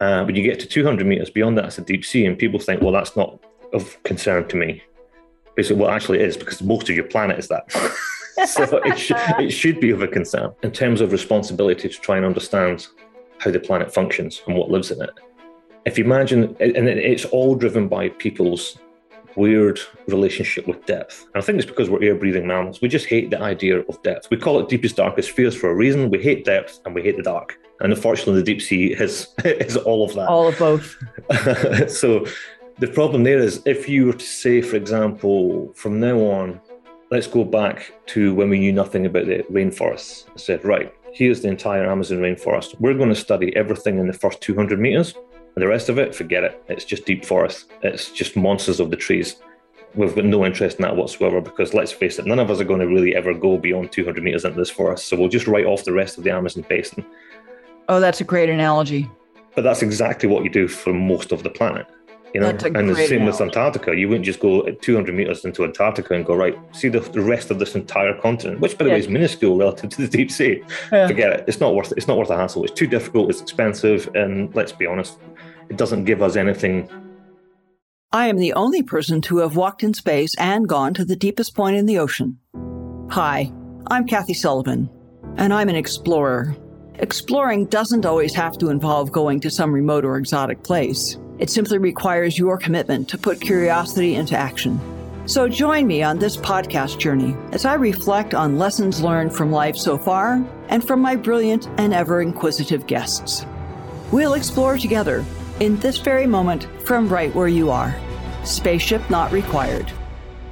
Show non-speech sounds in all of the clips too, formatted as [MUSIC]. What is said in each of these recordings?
Uh, when you get to 200 meters beyond that, it's a deep sea, and people think, well, that's not of concern to me. Basically, well, actually, it is because most of your planet is that. [LAUGHS] so it, sh- it should be of a concern in terms of responsibility to try and understand how the planet functions and what lives in it. If you imagine, and it's all driven by people's weird relationship with depth. And I think it's because we're air breathing mammals. We just hate the idea of depth. We call it deepest, darkest fears for a reason. We hate depth and we hate the dark. And unfortunately, the deep sea is, is [LAUGHS] all of that. All of both. [LAUGHS] so the problem there is if you were to say, for example, from now on, let's go back to when we knew nothing about the rainforests. I said, right, here's the entire Amazon rainforest. We're going to study everything in the first 200 meters. And the rest of it, forget it. It's just deep forest. It's just monsters of the trees. We've got no interest in that whatsoever because let's face it, none of us are going to really ever go beyond 200 meters into this forest. So we'll just write off the rest of the Amazon basin. Oh, that's a great analogy. But that's exactly what you do for most of the planet. You know, and the same with Antarctica. You wouldn't just go 200 meters into Antarctica and go right. See the, the rest of this entire continent, which by the yeah. way is minuscule relative to the deep sea. Yeah. Forget it. It's not worth. It. It's not worth the hassle. It's too difficult. It's expensive, and let's be honest, it doesn't give us anything. I am the only person to have walked in space and gone to the deepest point in the ocean. Hi, I'm Kathy Sullivan, and I'm an explorer. Exploring doesn't always have to involve going to some remote or exotic place. It simply requires your commitment to put curiosity into action. So join me on this podcast journey as I reflect on lessons learned from life so far and from my brilliant and ever inquisitive guests. We'll explore together in this very moment from right where you are. Spaceship not required.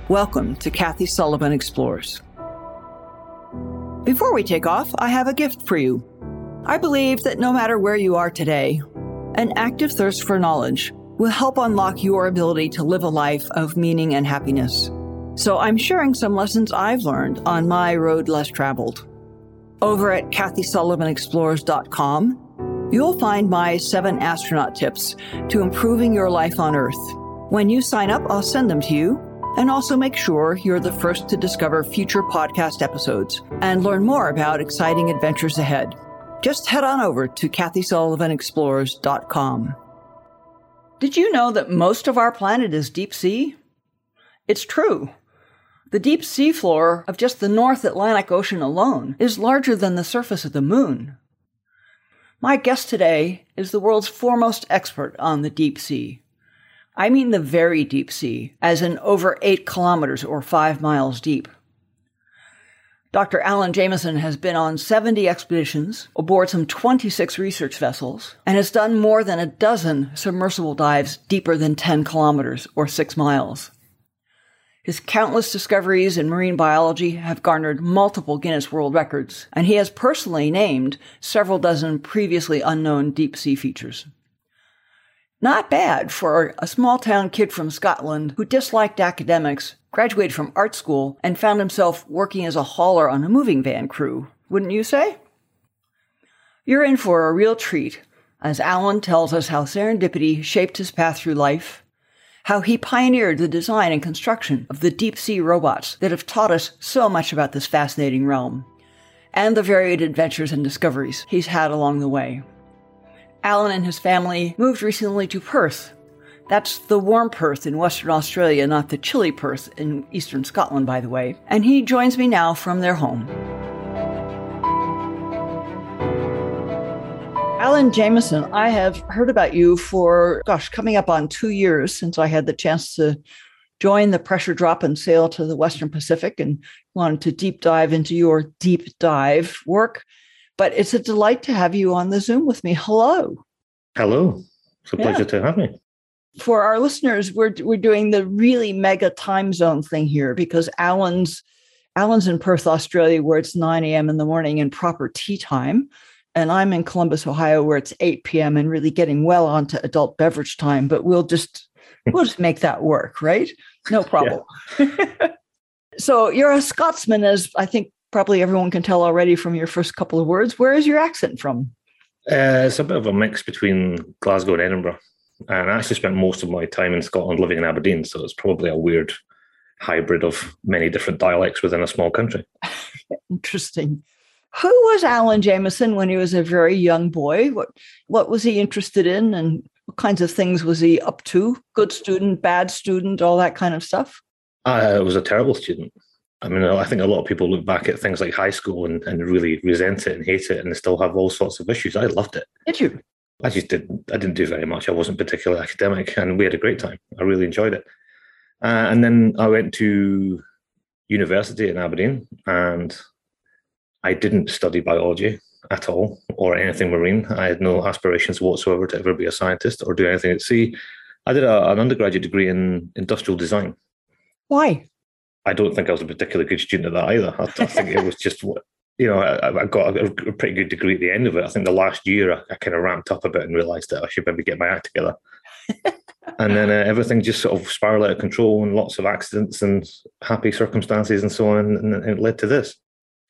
Welcome to Kathy Sullivan Explores. Before we take off, I have a gift for you. I believe that no matter where you are today, an active thirst for knowledge will help unlock your ability to live a life of meaning and happiness. So I'm sharing some lessons I've learned on my road less traveled. Over at KathySullivanExplores.com, you'll find my seven astronaut tips to improving your life on Earth. When you sign up, I'll send them to you and also make sure you're the first to discover future podcast episodes and learn more about exciting adventures ahead just head on over to KathySullivanExplores.com. Did you know that most of our planet is deep sea? It's true. The deep sea floor of just the North Atlantic Ocean alone is larger than the surface of the moon. My guest today is the world's foremost expert on the deep sea. I mean the very deep sea, as in over eight kilometers or five miles deep. Dr. Alan Jamieson has been on 70 expeditions aboard some 26 research vessels and has done more than a dozen submersible dives deeper than 10 kilometers or 6 miles. His countless discoveries in marine biology have garnered multiple Guinness World Records, and he has personally named several dozen previously unknown deep sea features. Not bad for a small town kid from Scotland who disliked academics graduated from art school, and found himself working as a hauler on a moving van crew, wouldn't you say? You're in for a real treat as Alan tells us how serendipity shaped his path through life, how he pioneered the design and construction of the deep sea robots that have taught us so much about this fascinating realm, and the varied adventures and discoveries he's had along the way. Alan and his family moved recently to Perth, that's the warm Perth in Western Australia, not the chilly Perth in eastern Scotland, by the way. And he joins me now from their home. Alan Jamieson, I have heard about you for, gosh, coming up on two years since I had the chance to join the pressure drop and sail to the Western Pacific and wanted to deep dive into your deep dive work. But it's a delight to have you on the Zoom with me. Hello. Hello. It's a pleasure yeah. to have me for our listeners, we're we're doing the really mega time zone thing here because Alan's Alan's in Perth, Australia, where it's 9 a.m. in the morning in proper tea time. And I'm in Columbus, Ohio, where it's 8 p.m. and really getting well onto adult beverage time. But we'll just we'll just make that work, right? No [LAUGHS] problem. [LAUGHS] so you're a Scotsman, as I think probably everyone can tell already from your first couple of words. Where is your accent from? Uh, it's a bit of a mix between Glasgow and Edinburgh. And I actually spent most of my time in Scotland living in Aberdeen. So it's probably a weird hybrid of many different dialects within a small country. [LAUGHS] Interesting. Who was Alan Jamieson when he was a very young boy? What what was he interested in and what kinds of things was he up to? Good student, bad student, all that kind of stuff? I was a terrible student. I mean, I think a lot of people look back at things like high school and, and really resent it and hate it and still have all sorts of issues. I loved it. Did you? I just didn't. I didn't do very much. I wasn't particularly academic, and we had a great time. I really enjoyed it. Uh, and then I went to university in Aberdeen, and I didn't study biology at all or anything marine. I had no aspirations whatsoever to ever be a scientist or do anything at sea. I did a, an undergraduate degree in industrial design. Why? I don't think I was a particularly good student at that either. I, I think it was [LAUGHS] just what you know. I, I got a, a, pretty good degree at the end of it. I think the last year I, I kind of ramped up a bit and realised that I should maybe get my act together. [LAUGHS] and then uh, everything just sort of spiraled out of control and lots of accidents and happy circumstances and so on, and, and it led to this.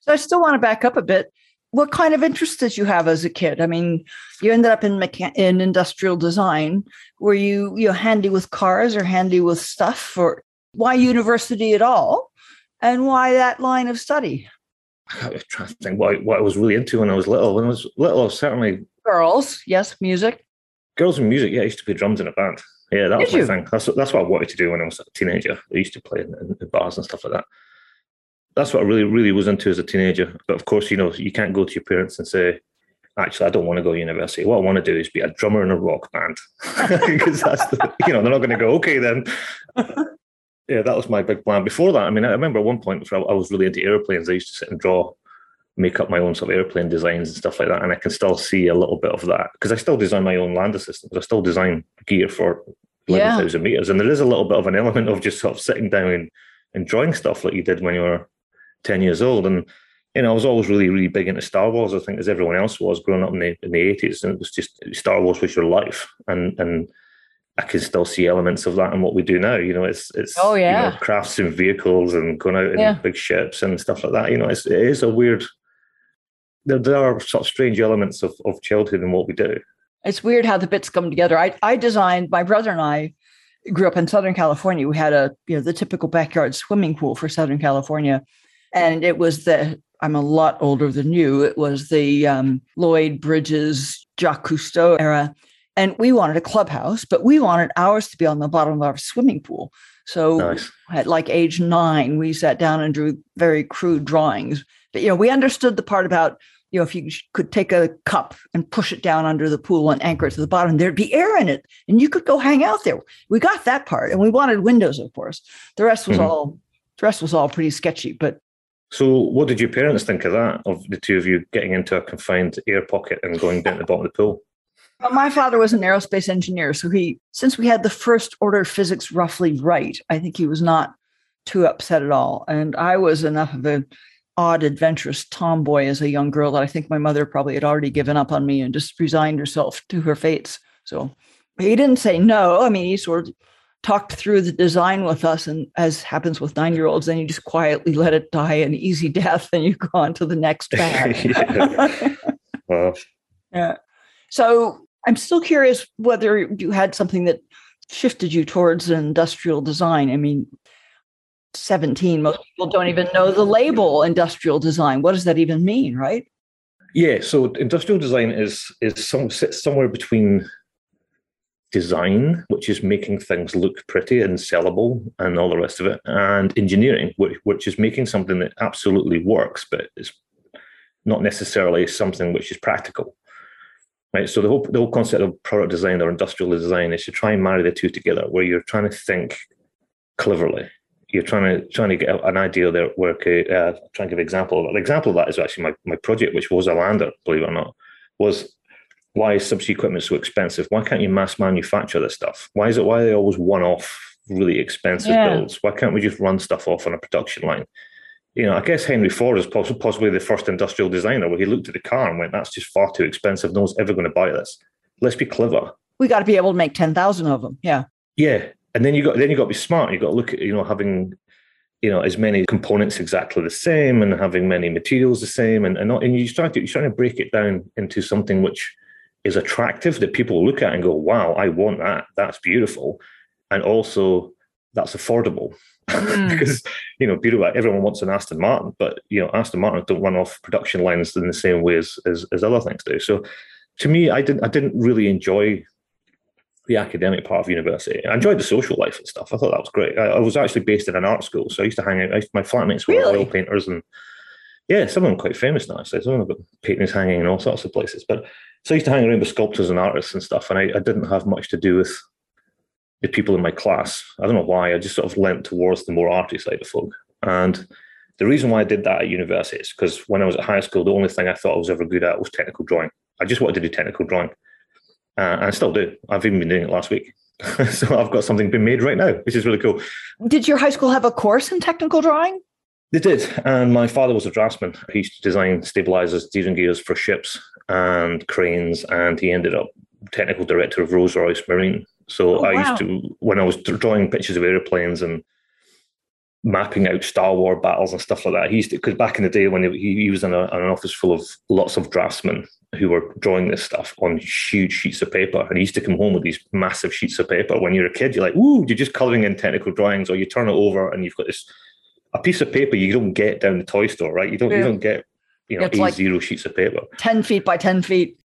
So I still want to back up a bit. What kind of interest did you have as a kid? I mean, you ended up in mecha- in industrial design. Were you you know, handy with cars or handy with stuff? Or why university at all? And why that line of study? I was trying to think what, what I was really into when I was little. When I was little, I was certainly girls. Yes, music. Girls and music. Yeah, I used to play drums in a band. Yeah, that was my you? thing. That's that's what I wanted to do when I was a teenager. I used to play in, in bars and stuff like that that's what I really, really was into as a teenager. But of course, you know, you can't go to your parents and say, actually, I don't want to go to university. What I want to do is be a drummer in a rock band. [LAUGHS] because that's the, you know, they're not going to go, okay, then. [LAUGHS] yeah, that was my big plan. Before that, I mean, I remember at one point I was really into airplanes. I used to sit and draw, make up my own sort of airplane designs and stuff like that. And I can still see a little bit of that because I still design my own lander systems. I still design gear for 11,000 yeah. meters. And there is a little bit of an element of just sort of sitting down and, and drawing stuff like you did when you were 10 years old. And, you know, I was always really, really big into Star Wars, I think, as everyone else was growing up in the, in the 80s. And it was just Star Wars was your life. And, and, I can still see elements of that in what we do now. You know, it's it's oh yeah, you know, crafts and vehicles and going out in yeah. big ships and stuff like that. You know, it's it is a weird. There, there are sort of strange elements of, of childhood and what we do. It's weird how the bits come together. I I designed my brother and I grew up in Southern California. We had a you know the typical backyard swimming pool for Southern California, and it was the I'm a lot older than you. It was the um, Lloyd Bridges, Jacques Cousteau era. And we wanted a clubhouse, but we wanted ours to be on the bottom of our swimming pool. So nice. at like age nine, we sat down and drew very crude drawings. But you know, we understood the part about you know if you could take a cup and push it down under the pool and anchor it to the bottom, there'd be air in it, and you could go hang out there. We got that part, and we wanted windows, of course. The rest was mm-hmm. all the rest was all pretty sketchy, but so, what did your parents think of that? Of the two of you getting into a confined air pocket and going down the bottom of the pool? Well, my father was an aerospace engineer, so he, since we had the first order of physics roughly right, I think he was not too upset at all. And I was enough of an odd, adventurous tomboy as a young girl that I think my mother probably had already given up on me and just resigned herself to her fates. So he didn't say no. I mean, he sort of talked through the design with us and as happens with nine year olds then you just quietly let it die an easy [LAUGHS] death and you go on to the next [LAUGHS] bag yeah. [LAUGHS] well. yeah. So i'm still curious whether you had something that shifted you towards industrial design. I mean 17 most people don't even know the label industrial design. What does that even mean right? Yeah so industrial design is is some somewhere between design, which is making things look pretty and sellable and all the rest of it, and engineering, which, which is making something that absolutely works, but is not necessarily something which is practical. Right. So the whole the whole concept of product design or industrial design is to try and marry the two together, where you're trying to think cleverly. You're trying to trying to get an idea there. Work. Uh, trying to give an example. An example of that is actually my, my project, which was a lander, believe it or not, was why is subsea equipment so expensive? Why can't you mass manufacture this stuff? Why is it why are they always one off really expensive yeah. builds? Why can't we just run stuff off on a production line? You know, I guess Henry Ford is possibly the first industrial designer where he looked at the car and went, "That's just far too expensive. No one's ever going to buy this. Let's be clever. We got to be able to make ten thousand of them." Yeah. Yeah, and then you got then you got to be smart. You got to look at you know having you know as many components exactly the same and having many materials the same and and, and you start to, you're trying to break it down into something which is attractive that people look at and go, wow, I want that. That's beautiful. And also that's affordable. [LAUGHS] Mm. because you know, people, everyone wants an Aston Martin, but you know, Aston Martin don't run off production lines in the same way as, as, as other things do. So, to me, I didn't I didn't really enjoy the academic part of university. I enjoyed the social life and stuff. I thought that was great. I, I was actually based in an art school, so I used to hang out. I, my flatmates were really? oil painters, and yeah, some of them quite famous now. So some of them got paintings hanging in all sorts of places. But so I used to hang around with sculptors and artists and stuff, and I, I didn't have much to do with the people in my class. I don't know why. I just sort of leant towards the more arty side of folk. And the reason why I did that at university is because when I was at high school, the only thing I thought I was ever good at was technical drawing. I just wanted to do technical drawing. Uh, and I still do. I've even been doing it last week. [LAUGHS] so I've got something being made right now, which is really cool. Did your high school have a course in technical drawing? They did. And my father was a draftsman. He used to design stabilizers, steering gears for ships and cranes. And he ended up technical director of Rolls Royce Marine so oh, I used to, when I was drawing pictures of airplanes and mapping out Star War battles and stuff like that, he used to, because back in the day when he, he was in, a, in, an office full of lots of draftsmen who were drawing this stuff on huge sheets of paper. And he used to come home with these massive sheets of paper. When you're a kid, you're like, ooh, you're just coloring in technical drawings, or you turn it over and you've got this a piece of paper you don't get down the toy store, right? You don't yeah. you don't get you know, it's A like zero sheets of paper. 10 feet by 10 feet.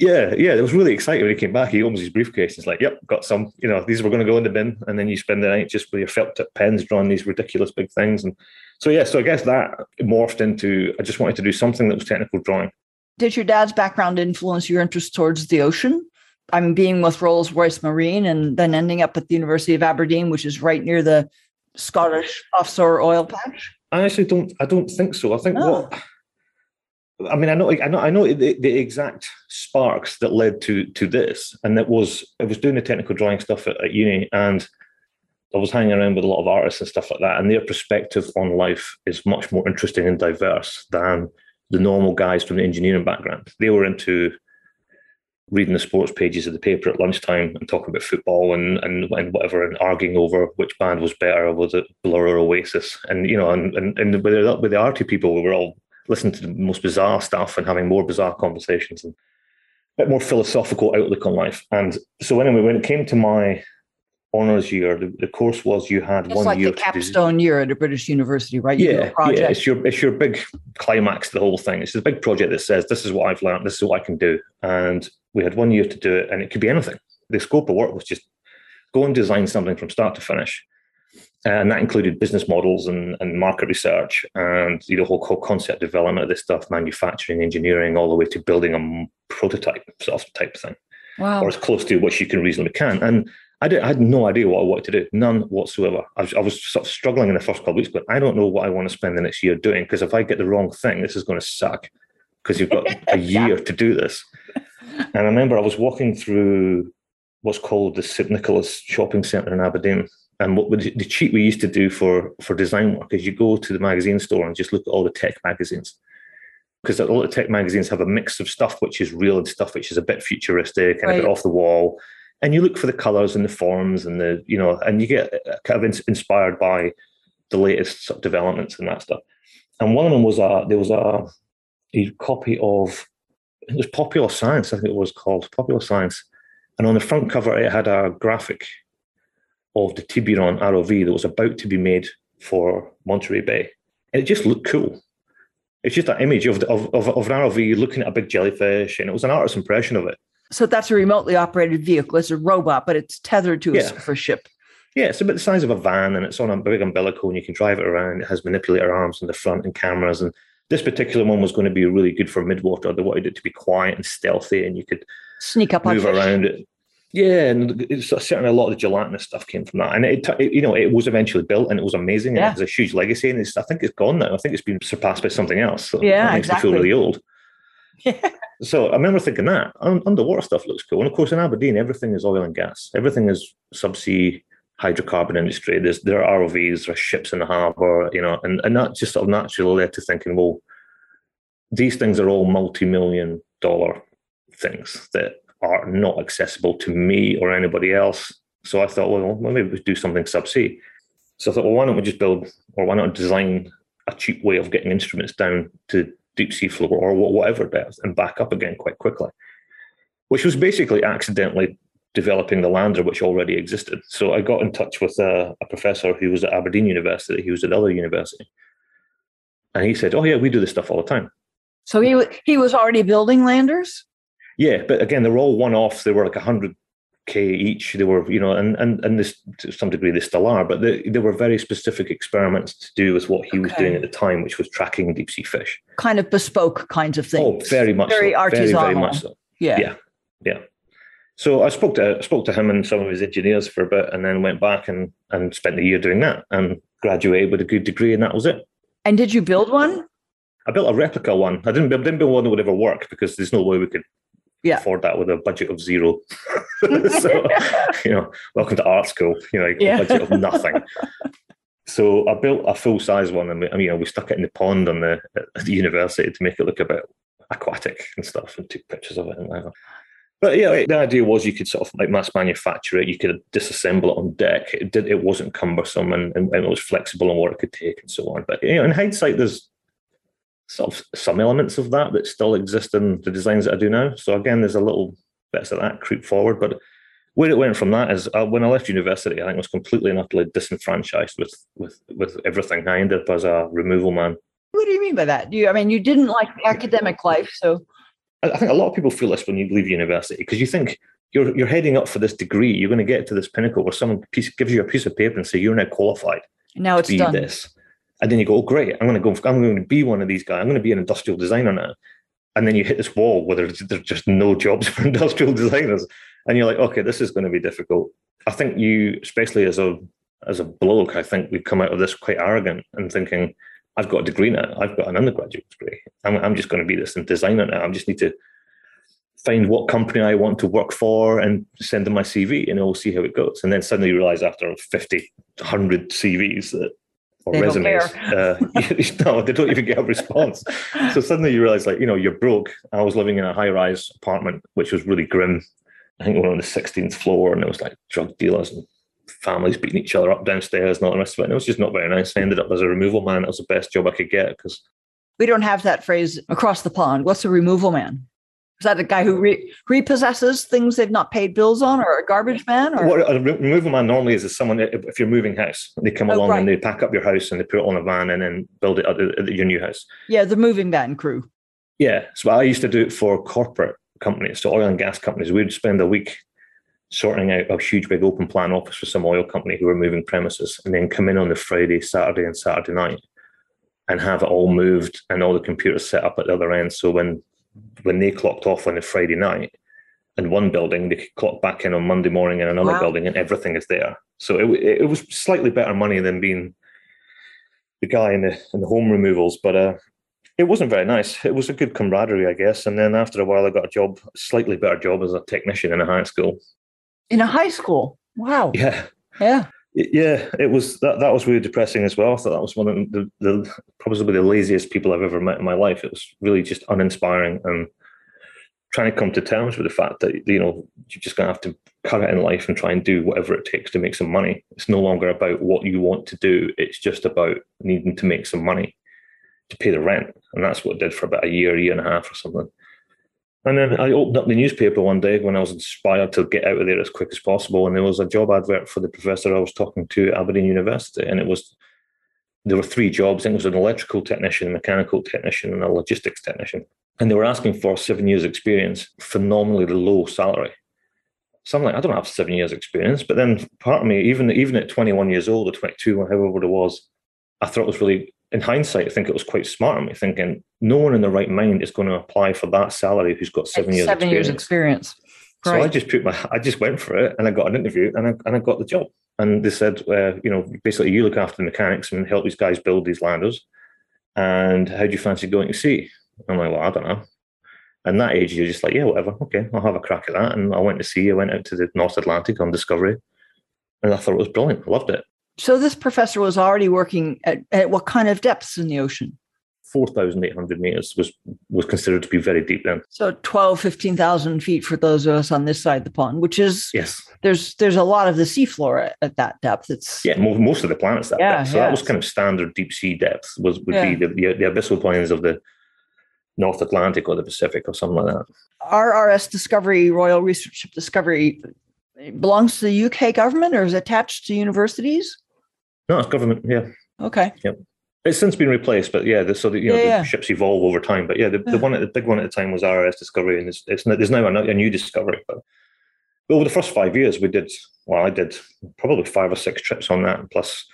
Yeah, yeah, it was really exciting when he came back. He opens his briefcase. He's like, "Yep, got some. You know, these were going to go in the bin." And then you spend the night just with your felt tip pens drawing these ridiculous big things. And so, yeah, so I guess that morphed into I just wanted to do something that was technical drawing. Did your dad's background influence your interest towards the ocean? I'm being with Rolls Royce Marine and then ending up at the University of Aberdeen, which is right near the Scottish offshore oil patch. I actually don't. I don't think so. I think oh. what I mean, I know, I know, I know the, the, exact sparks that led to to this, and that was I was doing the technical drawing stuff at, at, uni, and I was hanging around with a lot of artists and stuff like that, and their perspective on life is much more interesting and diverse than the normal guys from the engineering background. They were into reading the sports pages of the paper at lunchtime and talking about football and and, and whatever, and arguing over which band was better, was it Blur or Oasis, and you know, and and, and with the, with the arty people, we were all listening to the most bizarre stuff and having more bizarre conversations and a bit more philosophical outlook on life. And so anyway, when it came to my honors year, the, the course was you had one year. it's one like year. the capstone year at a British university, right? You yeah, yeah. It's your it's your big climax to the whole thing. It's a big project that says this is what I've learned, this is what I can do, and we had one year to do it, and it could be anything. The scope of work was just go and design something from start to finish and that included business models and, and market research and you know whole, whole concept development of this stuff manufacturing engineering all the way to building a prototype sort of type thing wow. or as close to what you can reasonably can and I, did, I had no idea what I wanted to do, none whatsoever. I was, I was sort of struggling in the first couple of weeks, but I don't know what I want to spend the next year doing because if I get the wrong thing, this is going to suck because you've got a [LAUGHS] year to do this. And I remember I was walking through what's called the St Nicholas Shopping Centre in Aberdeen, and what the cheat we used to do for for design work is you go to the magazine store and just look at all the tech magazines. Because a lot of tech magazines have a mix of stuff which is real and stuff which is a bit futuristic and right. a bit off the wall. And you look for the colors and the forms and the you know and you get uh, kind of inspired by the latest sort of developments and that stuff. And one of them was a there was a, a copy of it was popular science i think it was called popular science and on the front cover it had a graphic of the Tiburon ROV that was about to be made for Monterey Bay. And it just looked cool. It's just that image of, the, of, of, of, an ROV looking at a big jellyfish, and it was an artist's impression of it. So that's a remotely operated vehicle. It's a robot, but it's tethered to a yeah. surface ship. Yeah, it's about the size of a van, and it's on a big umbilical, and you can drive it around. It has manipulator arms in the front and cameras. And this particular one was going to be really good for midwater. They wanted it to be quiet and stealthy, and you could sneak up move around it. Yeah, and certainly a lot of the gelatinous stuff came from that, and it, it, you know it was eventually built and it was amazing. Yeah. And it was a huge legacy, and I think it's gone now. I think it's been surpassed by something else. So yeah, that makes exactly. me feel really old. [LAUGHS] Yeah. So I remember thinking that underwater stuff looks cool, and of course in Aberdeen everything is oil and gas. Everything is subsea hydrocarbon industry. There's there are ROVs, there are ships in the harbour, you know, and and that just sort of naturally led to thinking, well, these things are all multi-million dollar things that are not accessible to me or anybody else. So I thought, well, maybe we do something subsea. So I thought, well, why don't we just build or why not design a cheap way of getting instruments down to deep sea floor or whatever depth and back up again quite quickly, which was basically accidentally developing the lander which already existed. So I got in touch with a, a professor who was at Aberdeen University. He was at other university, and he said, "Oh yeah, we do this stuff all the time." So he he was already building landers. Yeah, but again, they were all one off. They were like a hundred k each. They were, you know, and and and this to some degree they still are, but they, they were very specific experiments to do with what he was doing at the time, which was tracking deep sea fish. Kind of bespoke kinds of oh, things. Oh, very much, very so. artisanal. very, very much so. Yeah. Yeah, yeah. So I spoke to I spoke to him and some of his engineers for a bit, and then went back and and spent the year doing that, and graduated with a good degree, and that was it. And did you build one? I built a replica one. I didn't build, didn't build one that would ever work because there's no way we could Yeah. afford that with a budget of zero. [LAUGHS] [LAUGHS] so, you know, welcome to art school. You know, Yeah. a budget of nothing. [LAUGHS] So I built a full size one, and we, I mean, you know, we stuck it in the pond on the at the university to make it look a bit aquatic and stuff, and took pictures of it and whatever. But yeah, the idea was you could sort of like mass manufacture it. You could disassemble it on deck. It did. It wasn't cumbersome and, and, and it was flexible on what it could take and so on. But you know, in hindsight, there's sort of some elements of that that still exist in the designs that I do now. So again, there's a little bits of that creep forward. But where it went from that is uh, when I left university, I think I was completely and utterly disenfranchised with with with everything. I ended up as a removal man. What do you mean by that? Do you, I mean, you didn't like academic life, so I think a lot of people feel this when you leave university because you think you're you're heading up for this degree. You're going to get to this pinnacle where someone piece, gives you a piece of paper and say you're now qualified now it's to be done. this, and then you go, oh, great, I'm going to go. I'm going to be one of these guys. I'm going to be an industrial designer now. And then you hit this wall where there's, there's just no jobs [LAUGHS] for industrial designers, and you're like, okay, this is going to be difficult. I think you, especially as a as a bloke, I think we come out of this quite arrogant and thinking, I've got a degree now. I've got an undergraduate degree. I'm, I'm just going to be this designer now. I just need to find what company I want to work for and send them my CV and we'll see how it goes. And then suddenly you realize after 50, 100 CVs that or They resumes, uh, [LAUGHS] no, they don't even get a response. [LAUGHS] So suddenly you realize, like, you know, you're broke. I was living in a high rise apartment, which was really grim. I think we were on the 16th floor and it was like drug dealers and families beating each other up downstairs and all the rest of it. And it was just not very nice. I ended up as a removal man. That was the best job I could get because We don't have that phrase across the pond. What's a removal man? Is that a guy who re- repossesses things they've not paid bills on, or a garbage man? Or what a removal man normally is is someone if if you're moving house, they come Oh, along right. and they pack up your house and they put it on a van and then build it at your new house. yeah, the moving van crew. Yeah, so I used to do it for corporate companies, so oil and gas companies. We'd spend a week sorting out a huge big open plan office for some oil company who were moving premises, and then come in on the Friday, Saturday, and Saturday night, and have it all moved and all the computers set up at the other end. So when when they clocked off on the Friday night in one building, they could clock back in on Monday morning in another Wow. building, and everything is there. So it, it was slightly better money than being the guy in the in the home removals, but uh, it wasn't very nice. It was a good camaraderie, I guess. And then after a while, I got a job, a slightly better job as a technician in a high school. In a high school. Wow. Yeah, Yeah. yeah, it was that. That was really depressing as well. I thought that was one of the, the probably the laziest people I've ever met in my life. It was really just uninspiring and trying to come to terms with the fact that you know you're just going to have to cut it in life and try and do whatever it takes to make some money. It's no longer about what you want to do. It's just about needing to make some money to pay the rent, and that's what I did for about a year, year and a half or something. And then I opened up the newspaper one day when I was inspired to get out of there as quick as possible. And there was a job advert for the professor I was talking to at Aberdeen University. And it was, there were three jobs. I think it was an electrical technician, a mechanical technician, and a logistics technician. And they were asking for seven years' experience, phenomenally low salary. So I'm like, I don't have seven years' experience. But then part of me, even, even at 21 years old or 22, or however it was, I thought it was really, in hindsight, I think it was quite smart of me thinking no one in the right mind is going to apply for that salary who's got seven years Seven experience. years experience. So I just put my, I just went for it, and I got an interview, and I and I got the job. And they said, uh, you know, basically you look after the mechanics and help these guys build these landers. And how do you fancy going to sea? I'm like, well, I don't know. And that age, you're just like, yeah, whatever. Okay, I'll have a crack at that. And I went to sea. I went out to the North Atlantic on Discovery, and I thought it was brilliant. I loved it. So this professor was already working at, at what kind of depths in the ocean? Four thousand eight hundred meters was was considered to be very deep then. So 12, 15,000 feet for those of us on this side of the pond, which is Yes. there's there's a lot of the seafloor at, at that depth. It's Yeah, mo- most of the planets that Yeah, depth. So that was kind of standard deep sea depth. Was would Yeah. be the, the the abyssal plains of the North Atlantic or the Pacific or something like that. RRS Discovery, Royal Research Ship Discovery, belongs to the UK government or is attached to universities? No, it's government. Yeah. Okay. Yep. It's since been replaced, but yeah, the, so the, you know Yeah, the ships evolve over time. But yeah, the, the one the big one at the time was RRS Discovery, and it's, it's there's now a, a new Discovery. But, but over the first five years, we did well. I did probably five or six trips on that, plus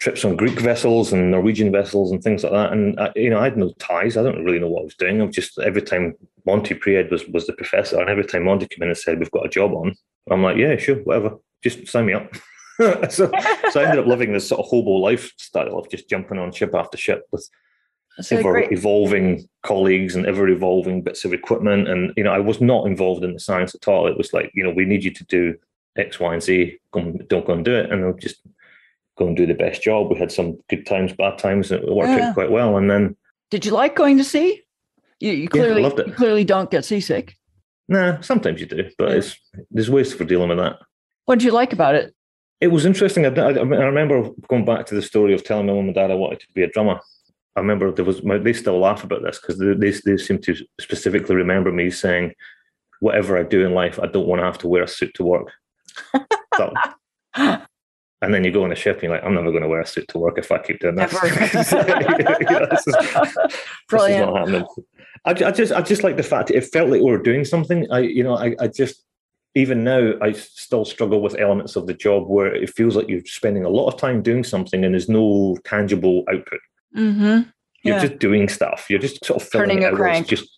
trips on Greek vessels and Norwegian vessels and things like that. And I, you know, I had no ties. I don't really know what I was doing. I was just every time Monty Priede was was the professor, and every time Monty came in and said, "We've got a job on," I'm like, "Yeah, sure, whatever. Just sign me up." [LAUGHS] so, so I ended up living this sort of hobo lifestyle of just jumping on ship after ship with That's ever great. evolving colleagues and ever evolving bits of equipment. And you know, I was not involved in the science at all. It was like, you know, we need you to do X, Y, and Z. Go and, don't go and do it, and I'll just go and do the best job. We had some good times, bad times, and it worked Yeah. out quite well. And then, Did you like going to sea? You, you clearly loved it. you clearly don't get seasick. nah, sometimes you do, but Yeah. it's there's ways for dealing with that. What did you like about it? It was interesting. I, I, I remember going back to the story of telling my mum and dad I wanted to be a drummer. I remember there was they still laugh about this because they, they they seem to specifically remember me saying, "Whatever I do in life, I don't want to have to wear a suit to work." [LAUGHS] So- and then you go on a ship and you're like, "I'm never going to wear a suit to work if I keep doing this." [LAUGHS] You know, this is- this is not happening. I, I just, I just like the fact it felt like we were doing something. I, you know, I, I just, even now, I still struggle with elements of the job where it feels like you're spending a lot of time doing something and there's no tangible output. Mm-hmm. You're Yeah. just doing stuff. You're just sort of filling Turning it a crank. Just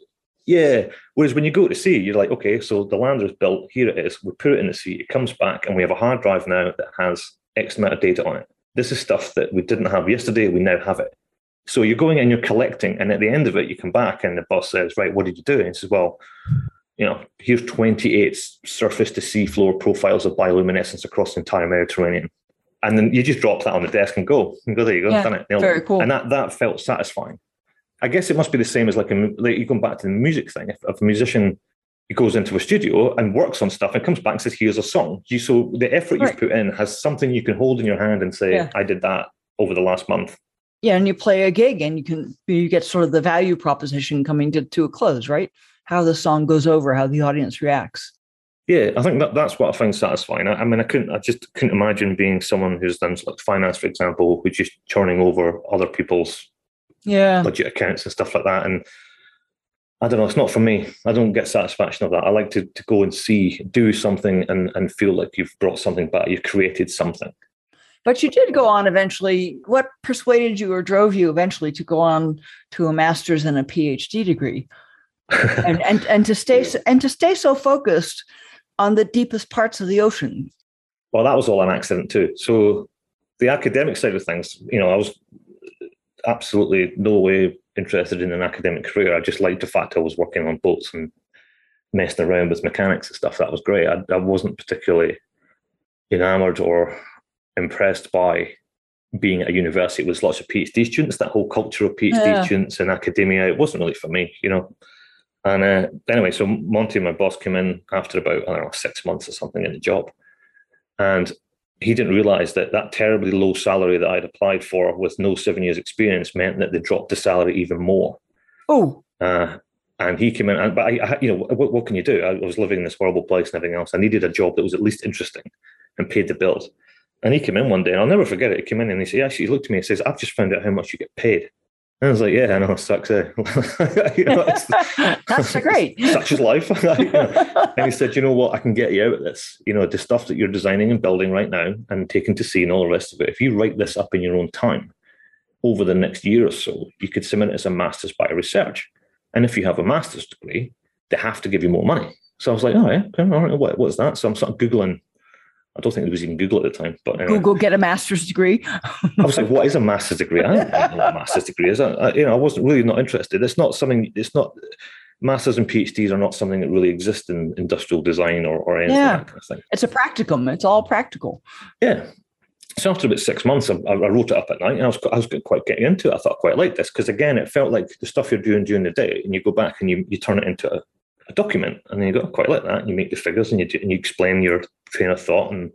yeah. Whereas when you go to sea, you're like, okay, so the lander's built. Here it is. We put it in the sea. It comes back, and we have a hard drive now that has X amount of data on it. This is stuff that we didn't have yesterday. We now have it. So you're going and you're collecting, and at the end of it, you come back, and the boss says, "Right, what did you do?" And he says, "Well, you know, here's 28 surface to sea floor profiles of bioluminescence across the entire Mediterranean." And then you just drop that on the desk and go, and go, there you go, Yeah, done it. nailed very it." cool. And that that felt satisfying. I guess it must be the same as like a like you going back to the music thing. If, if a musician he goes into a studio and works on stuff and comes back and says, "Here's a song," you so the effort Right. you've put in has something you can hold in your hand and say, Yeah. "I did that over the last month." Yeah, and you play a gig and you can you get sort of the value proposition coming to, to a close, right? How the song goes over, how the audience reacts. Yeah, I think that that's what I find satisfying. I, I mean, I couldn't, I just couldn't imagine being someone who's done like finance, for example, who's just churning over other people's Yeah. budget accounts and stuff like that. And I don't know, it's not for me. I don't get satisfaction of that. I like to, to go and see, do something and, and feel like you've brought something back, you've created something. But you did go on eventually. What persuaded you or drove you eventually to go on to a master's and a PhD degree? And and, and to stay so, and to stay so focused on the deepest parts of the ocean. well, that was all an accident too. So the academic side of things, you know, I was absolutely no way interested in an academic career. I just liked the fact I was working on boats and messing around with mechanics and stuff. That was great. I, I wasn't particularly enamored or impressed by being at a university with lots of PhD students. That whole culture of PhD Yeah. students and academia, it wasn't really for me, you know. And uh, anyway, so Monty, my boss, came in after about I don't know six months or something in the job, and he didn't realize that that terribly low salary that I'd applied for with no seven years experience meant that they dropped the salary even more. Oh, Uh, and he came in, and but I, I you know, what, what can you do? I was living in this horrible place and everything else. I needed a job that was at least interesting and paid the bills. And he came in one day, and I'll never forget it. He came in and he said, "Actually, he looked at me and says, I've just found out how much you get paid." And I was like, "Yeah, I know, it sucks." Eh? [LAUGHS] You know, [LAUGHS] [LAUGHS] that's great. such is life. You know. And he said, you know what, I can get you out of this. You know, the stuff that you're designing and building right now and taking to sea and all the rest of it, if you write this up in your own time over the next year or so, you could submit it as a master's by research. And if you have a master's degree, they have to give you more money. So I was like, oh, yeah, okay, all right, what, what's that? So I'm sort of Googling. I don't think there was even Google at the time, but anyway. Google get a master's degree. I was like, what is a master's degree? I don't know what a master's degree is. I, I- you know, I wasn't really not interested. It's not something, it's not, masters and PhDs are not something that really exists in industrial design or, or anything Yeah. that kind of thing. It's a practicum. It's all practical. Yeah. So after about six months, I, I wrote it up at night and I was, I was quite getting into it. I thought I quite like this because again, it felt like the stuff you're doing during the day and you go back and you, you turn it into a, a document and then you go, "I quite like that. You make the figures and you, do, and you explain your train of thought and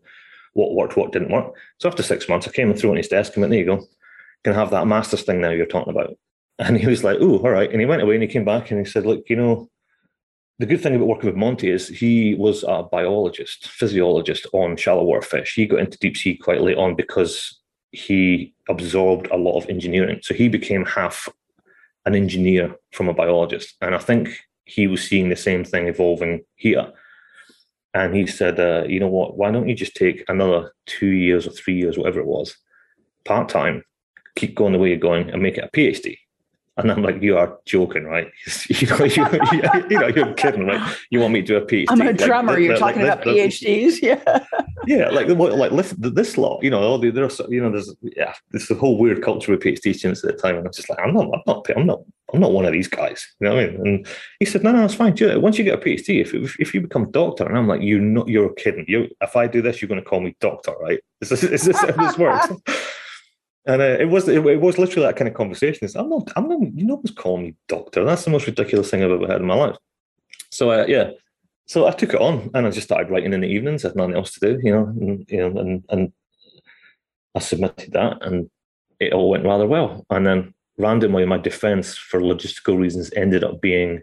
what worked, what didn't work. So after six months, I came and threw it on his desk and went, there you go. Can have that master's thing now you're talking about. [LAUGHS] And he was like, oh, all right. And he went away and he came back and he said, look, you know, the good thing about working with Monty is he was a biologist, physiologist on shallow water fish. He got into deep sea quite late on because he absorbed a lot of engineering. So he became half an engineer from a biologist. And I think he was seeing the same thing evolving here. And he said, uh, you know what, why don't you just take another two years or three years, whatever it was, part time, keep going the way you're going and make it a PhD? And I'm like, you are joking, right? [LAUGHS] you know, you, [LAUGHS] you, know, you're kidding, right? You want me to do a PhD? I'm a drummer. Like, you're talking like, about PhDs, [LAUGHS] yeah. Yeah, like like this lot, you know, all the there's you know, there's yeah, there's a whole weird culture with PhD students at the time, and I'm just like, I'm not, I'm not, I'm not, I'm not one of these guys. You know what I mean? And he said, no, no, it's fine. Once you get a PhD, if if, if you become doctor, and I'm like, you're not, you're kidding. You, if I do this, you're going to call me doctor, right? Is this, is this how this works? And uh, it was it, it, was literally that kind of conversation. It's, I'm not, I'm not, you know, was calling me doctor. That's the most ridiculous thing I've ever had in my life. So uh, yeah, so I took it on and I just started writing in the evenings. I had nothing else to do, you know, and, you know, and and I submitted that, and it all went rather well. And then randomly, my defence for logistical reasons ended up being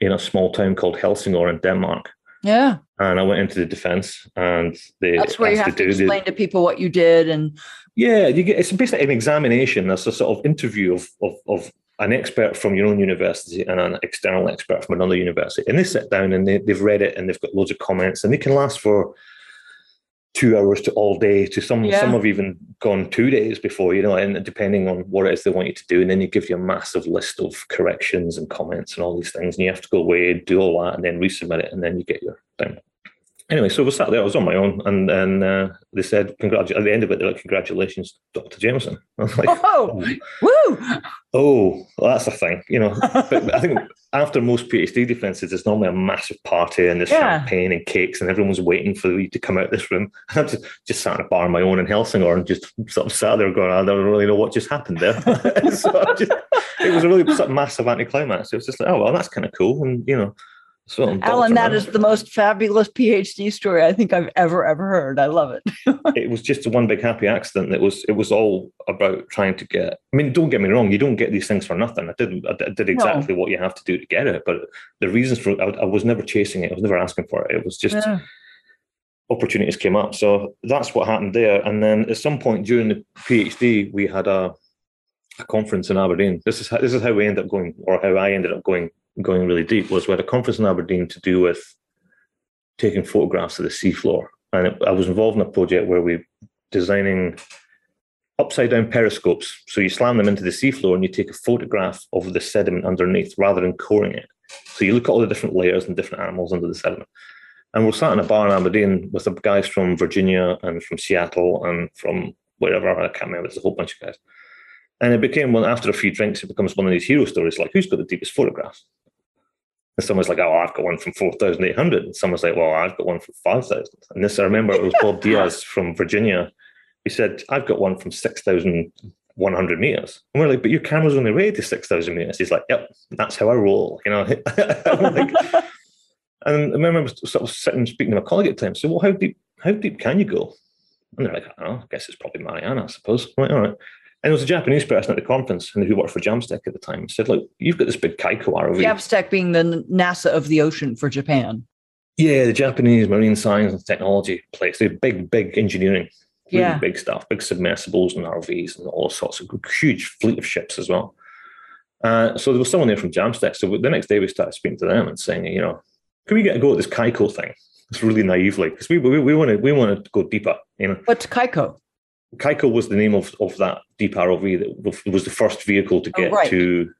in a small town called Helsingør in Denmark. Yeah. And I went into the defence, and they that's where you have to, to explain the, to people what you did and yeah, you get it's basically an examination. That's a sort of interview of, of, of an expert from your own university and an external expert from another university. And they sit down and they, they've read it and they've got loads of comments and they can last for two hours to all day to some yeah. some have even gone two days before you know and depending on what it is they want you to do and then you give you a massive list of corrections and comments and all these things and you have to go away do all that and then resubmit it and then you get your thing anyway, so we sat there. I was on my own, and then uh, they said, "Congratulations!" At the end of it, they're like, "Congratulations, Doctor Jamieson." [LAUGHS] I was like, "Oh, woo!" Oh, well, that's a thing, you know. [LAUGHS] but I think after most PhD defenses, there's normally a massive party and there's yeah. champagne and cakes, and everyone's waiting for you to come out of this room. [LAUGHS] I just just sat in a bar on my own in Helsingør and just sort of sat there going, "I don't really know what just happened there." so just, it was a really sort of massive anticlimax. It was just like, "Oh well, that's kind of cool," and you know. So Alan, that is the most fabulous PhD story I think I've ever ever heard. I love it. [LAUGHS] it was just a one big happy accident. It was it was all about trying to get. I mean, don't get me wrong. You don't get these things for nothing. I didn't. I did exactly no. what you have to do to get it. But the reasons for I, I, was never chasing it. I was never asking for it. It was just. Yeah. Opportunities came up, so that's what happened there. And then at some point during the PhD, we had a, a conference in Aberdeen. This is how, this is how we ended up going, or how I ended up going going really deep was we had a conference in Aberdeen to do with taking photographs of the seafloor. And it, I was involved in a project where we were designing upside down periscopes. So you slam them into the seafloor and you take a photograph of the sediment underneath rather than coring it. So you look at all the different layers and different animals under the sediment. And we're sat in a bar in Aberdeen with guys from Virginia and from Seattle and from wherever, I can't remember, there's a whole bunch of guys. And it became one after a few drinks, it becomes one of these hero stories like who's got the deepest photographs? And someone's like, oh, I've got one from 4,800. And someone's like, well, I've got one from 5,000. And this, I remember it was Bob [LAUGHS] Diaz from Virginia. He said, I've got one from 6,100 meters. And we're like, but your camera's only rated to 6,000 meters. He's like, yep, that's how I roll. You know, [LAUGHS] like, and I remember sort of sitting speaking to my colleague at the time. So, well, how deep, how deep can you go? And they're like, I I guess it's probably Mariana, I suppose. I'm like, all right. And there was a Japanese person at the conference and who worked for JAMSTEC at the time said, Look, you've got this big Kaiko ROV. JAMSTEC being the NASA of the ocean for Japan. Yeah, the Japanese marine science and technology place. They're big, big engineering. Really yeah. big stuff, big submersibles and ROVs and all sorts of huge fleet of ships as well. Uh, so there was someone there from JAMSTEC. So the next day we started speaking to them and saying, you know, can we get a go at this Kaiko thing? It's really naively because we, we, we want to we want to go deeper. You know, what's Kaiko? Kaiko was the name of, of that deep ROV that was the first vehicle to oh, get oh, right. to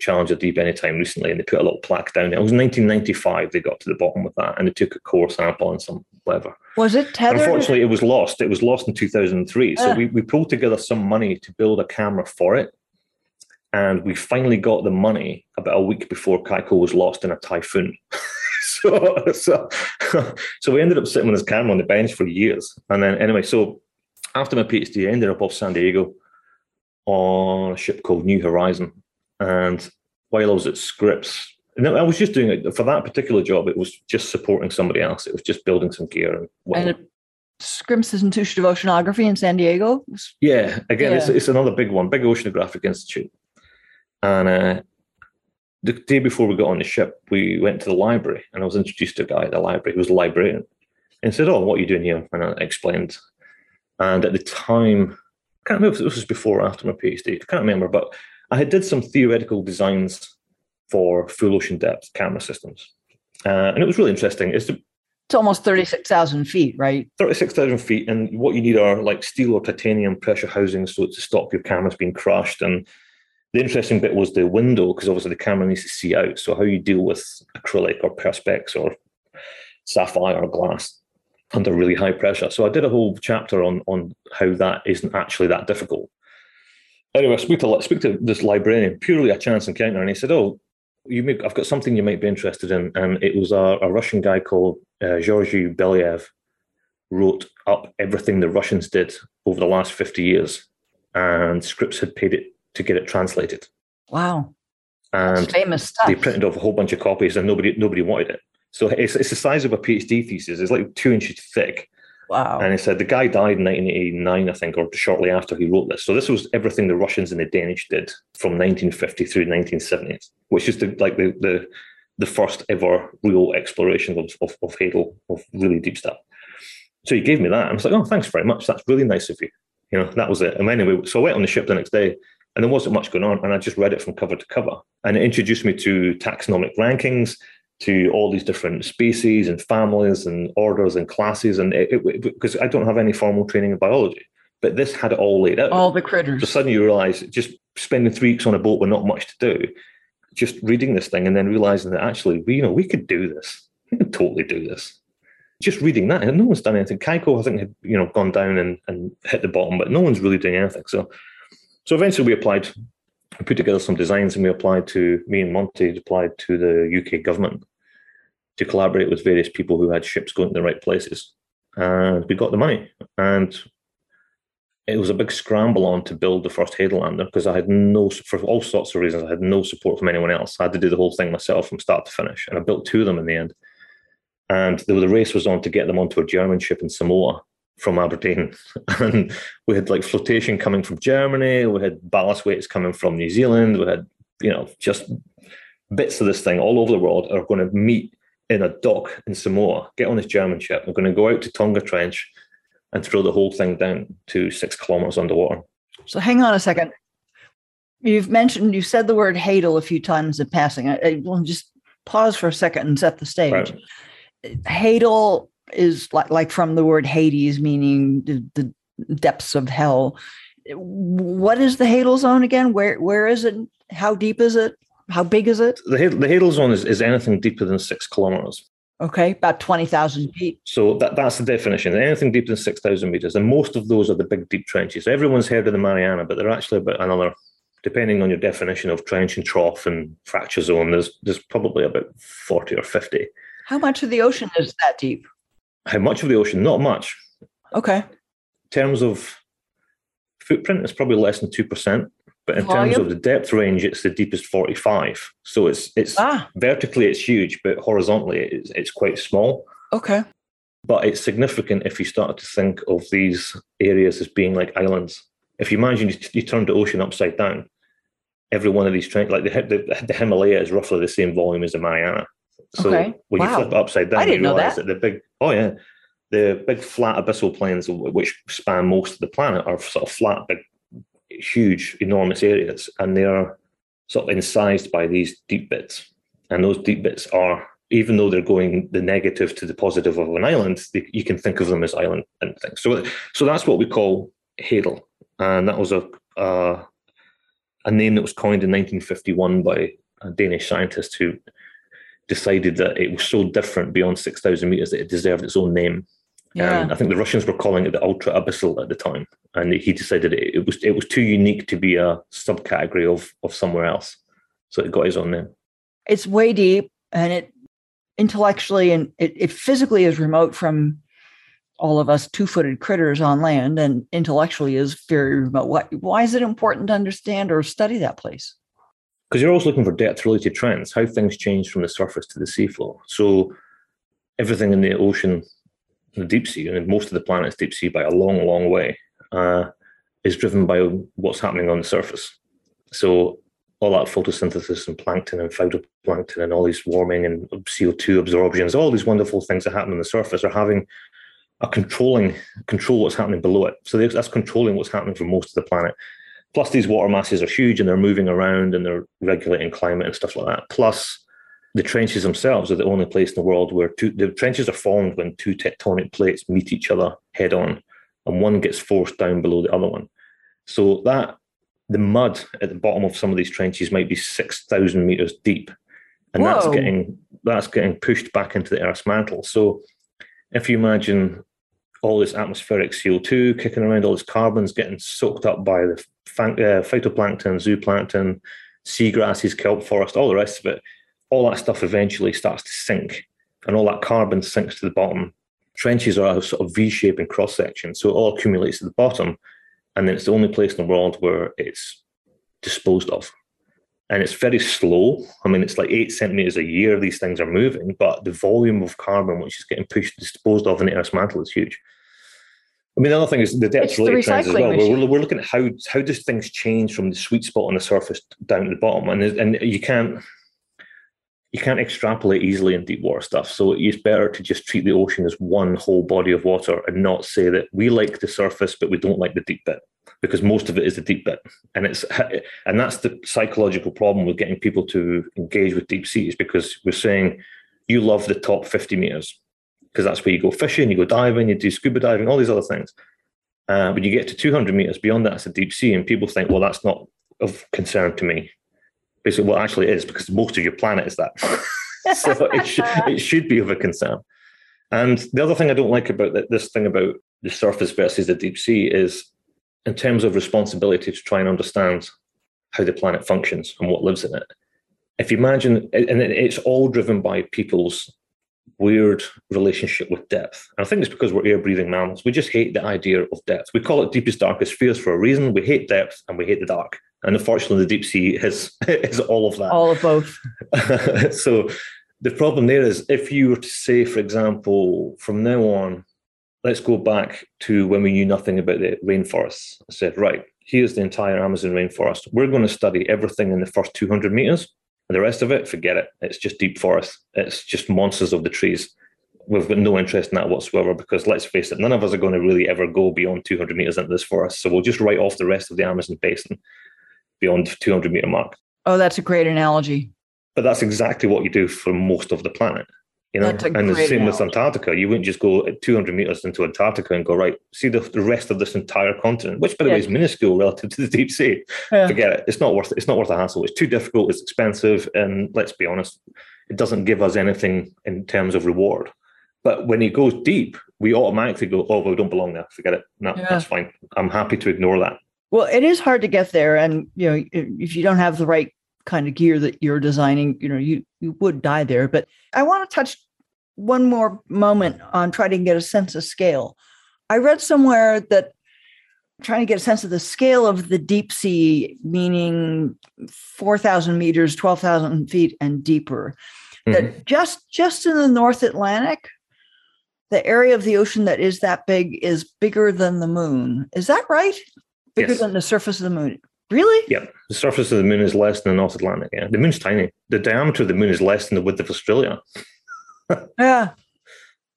Challenger Deep anytime recently, and they put a little plaque down there. It was 1995 they got to the bottom of that, and they took a core sample and some whatever. Was it tethered? Unfortunately, it was lost. It was lost in 2003. Uh. So we, we pulled together some money to build a camera for it, and we finally got the money about a week before Kaiko was lost in a typhoon. [LAUGHS] so, so, [LAUGHS] so we ended up sitting with this camera on the bench for years, and then anyway, so after my PhD, I ended up off San Diego on a ship called New Horizon. And while I was at Scripps, I was just doing it for that particular job. It was just supporting somebody else. It was just building some gear and whatnot. And Scripps Institute of Oceanography in San Diego. Yeah, again, yeah. It's, it's another big one, big oceanographic institute. And uh, the day before we got on the ship, we went to the library and I was introduced to a guy at the library who was a librarian and said, Oh, what are you doing here? And I explained. And at the time, I can't remember if this was before or after my PhD, I can't remember, but I had did some theoretical designs for full ocean depth camera systems. Uh, and it was really interesting. It's, it's almost 36,000 feet, right? 36,000 feet. And what you need are like steel or titanium pressure housings so to stop your cameras being crushed. And the interesting bit was the window, because obviously the camera needs to see out. So how you deal with acrylic or perspex or sapphire or glass under really high pressure. So I did a whole chapter on on how that isn't actually that difficult. Anyway, I speak to speak to this librarian purely a chance encounter, and he said, "Oh, you may, I've got something you might be interested in." And it was a, a Russian guy called uh, Georgy Belyaev wrote up everything the Russians did over the last fifty years, and Scripps had paid it to get it translated. Wow. And That's famous stuff. They printed off a whole bunch of copies and nobody nobody wanted it. So it's, it's the size of a PhD thesis. It's like two inches thick. Wow. And he said the guy died in 1989, I think, or shortly after he wrote this. So this was everything the Russians and the Danish did from 1950 through 1970, which is the, like the, the the first ever real exploration of, of, of Hadal, of really deep stuff. So he gave me that. And I was like, oh, thanks very much. That's really nice of you. You know, that was it. And anyway, so I went on the ship the next day and there wasn't much going on. And I just read it from cover to cover. And it introduced me to taxonomic rankings, to all these different species and families and orders and classes. And it, it, because I don't have any formal training in biology, but this had it all laid out. All the critters. So suddenly you realize just spending three weeks on a boat with not much to do, just reading this thing and then realizing that actually, we, you know, we could do this. We could totally do this. Just reading that, and no one's done anything. Kaiko, I think, had you know gone down and, and hit the bottom, but no one's really doing anything. So, so eventually we applied, we put together some designs, and we applied to me and Monty applied to the UK government to collaborate with various people who had ships going to the right places. And we got the money. And it was a big scramble on to build the first Hadalander because I had no, for all sorts of reasons, I had no support from anyone else. I had to do the whole thing myself from start to finish. And I built two of them in the end. And the, the race was on to get them onto a German ship in Samoa from Aberdeen. [LAUGHS] And we had like flotation coming from Germany, we had ballast weights coming from New Zealand, we had, you know, just bits of this thing all over the world are going to meet in a dock in Samoa, get on this German ship. We're going to go out to Tonga Trench and throw the whole thing down to six kilometers underwater. So hang on a second. You've mentioned, you said the word Hadal a few times in passing. I, I will just pause for a second and set the stage. Right. Hadal is like, like from the word Hades, meaning the, the depths of hell. What is the Hadal zone again? Where where is it? How deep is it? How big is it? The, the Hadal zone is, is anything deeper than six kilometers. Okay, about 20,000 feet. So that, that's the definition. Anything deeper than 6,000 meters. And most of those are the big, deep trenches. Everyone's heard of the Mariana, but they're actually about another, depending on your definition of trench and trough and fracture zone, there's, there's probably about 40 or 50. How much of the ocean is that deep? How much of the ocean? Not much. Okay. In terms of footprint, it's probably less than 2%. But in Volume? terms of the depth range, it's the deepest 45. So it's it's ah. vertically it's huge, but horizontally it's, it's quite small. Okay. But it's significant if you started to think of these areas as being like islands. If you imagine you, you turn the ocean upside down, every one of these trenches, like the, the, the Himalaya is roughly the same volume as the Mariana. So okay. when wow. you flip it upside down, I didn't you realize that. that the big oh yeah, the big flat abyssal plains which span most of the planet are sort of flat, big huge, enormous areas, and they are sort of incised by these deep bits. And those deep bits are, even though they're going the negative to the positive of an island, they, you can think of them as island and things. So, so that's what we call Hadal, and that was a uh, a name that was coined in 1951 by a Danish scientist who decided that it was so different beyond 6,000 meters that it deserved its own name. Um, yeah. And I think the Russians were calling it the ultra abyssal at the time, and he decided it, it was it was too unique to be a subcategory of of somewhere else, so it got his own name. It's way deep, and it intellectually and it, it physically is remote from all of us two-footed critters on land, and intellectually is very remote. Why, why is it important to understand or study that place? Because you're always looking for depth-related trends, how things change from the surface to the seafloor. So everything in the ocean the deep sea, and most of the planet's deep sea by a long, long way, uh, is driven by what's happening on the surface. So all that photosynthesis and plankton and phytoplankton and all these warming and CO2 absorptions, all these wonderful things that happen on the surface are having a controlling control what's happening below it. So that's controlling what's happening for most of the planet. Plus, these water masses are huge and they're moving around and they're regulating climate and stuff like that. Plus, the trenches themselves are the only place in the world where two, the trenches are formed when two tectonic plates meet each other head on, and one gets forced down below the other one. So that the mud at the bottom of some of these trenches might be six thousand meters deep, and Whoa. that's getting that's getting pushed back into the Earth's mantle. So if you imagine all this atmospheric CO2 kicking around, all this carbon's getting soaked up by the uh, phytoplankton, zooplankton, seagrasses, kelp forest, all the rest of it. All that stuff eventually starts to sink, and all that carbon sinks to the bottom. Trenches are a sort of V-shape and cross section, so it all accumulates at the bottom, and then it's the only place in the world where it's disposed of. And it's very slow. I mean, it's like eight centimeters a year these things are moving, but the volume of carbon which is getting pushed, disposed of in the Earth's mantle is huge. I mean, the other thing is the depth related trends as well. We're, we're, looking at how how does things change from the sweet spot on the surface down to the bottom, and and you can't you can't extrapolate easily in deep water stuff. So it's better to just treat the ocean as one whole body of water and not say that we like the surface but we don't like the deep bit because most of it is the deep bit, and it's [LAUGHS] and that's the psychological problem with getting people to engage with deep seas because we're saying you love the top fifty meters because that's where you go fishing, you go diving, you do scuba diving, all these other things. Uh, when you get to 200 meters beyond that, it's a deep sea, and people think, well, that's not of concern to me. Basically, well, actually, it is because most of your planet is that. [LAUGHS] so it, it [LAUGHS] should be of a concern. And the other thing I don't like about this thing about the surface versus the deep sea is, in terms of responsibility to try and understand how the planet functions and what lives in it. If you imagine, and it's all driven by people's weird relationship with depth. And I think it's because we're air breathing mammals. We just hate the idea of depth. We call it deepest, darkest fears for a reason. We hate depth and we hate the dark. And unfortunately, the deep sea is, [LAUGHS] is all of that. All of both. [LAUGHS] so the problem there is if you were to say, for example, from now on, let's go back to when we knew nothing about the rainforests. I said, right, here's the entire Amazon rainforest. We're going to study everything in the first 200 meters and the rest of it, forget it. It's just deep forest. It's just monsters of the trees. We've got no interest in that whatsoever because let's face it, none of us are going to really ever go beyond 200 meters into this forest. So we'll just write off the rest of the Amazon basin beyond 200 meter mark. Oh, that's a great analogy. But that's exactly what you do for most of the planet. You know, and the same analogy. with Antarctica. You wouldn't just go 200 meters into Antarctica and go right. See the, the rest of this entire continent, which by the yeah. way is minuscule relative to the deep sea. Yeah. Forget it. It's not worth. It. It's not worth a hassle. It's too difficult. It's expensive, and let's be honest, it doesn't give us anything in terms of reward. But when it goes deep, we automatically go, "Oh, well, we don't belong there. Forget it. No, yeah. that's fine. I'm happy to ignore that." Well, it is hard to get there, and you know, if you don't have the right kind of gear that you're designing, you know, you you would die there. But I want to touch one more moment on trying to get a sense of scale. I read somewhere that trying to get a sense of the scale of the deep sea, meaning 4,000 meters, 12,000 feet and deeper, mm-hmm. that just, just in the North Atlantic, the area of the ocean that is that big is bigger than the moon. Is that right? Bigger yes. than the surface of the moon. Really? Yeah. The surface of the moon is less than the North Atlantic. Yeah. The moon's tiny. The diameter of the moon is less than the width of Australia [LAUGHS] yeah.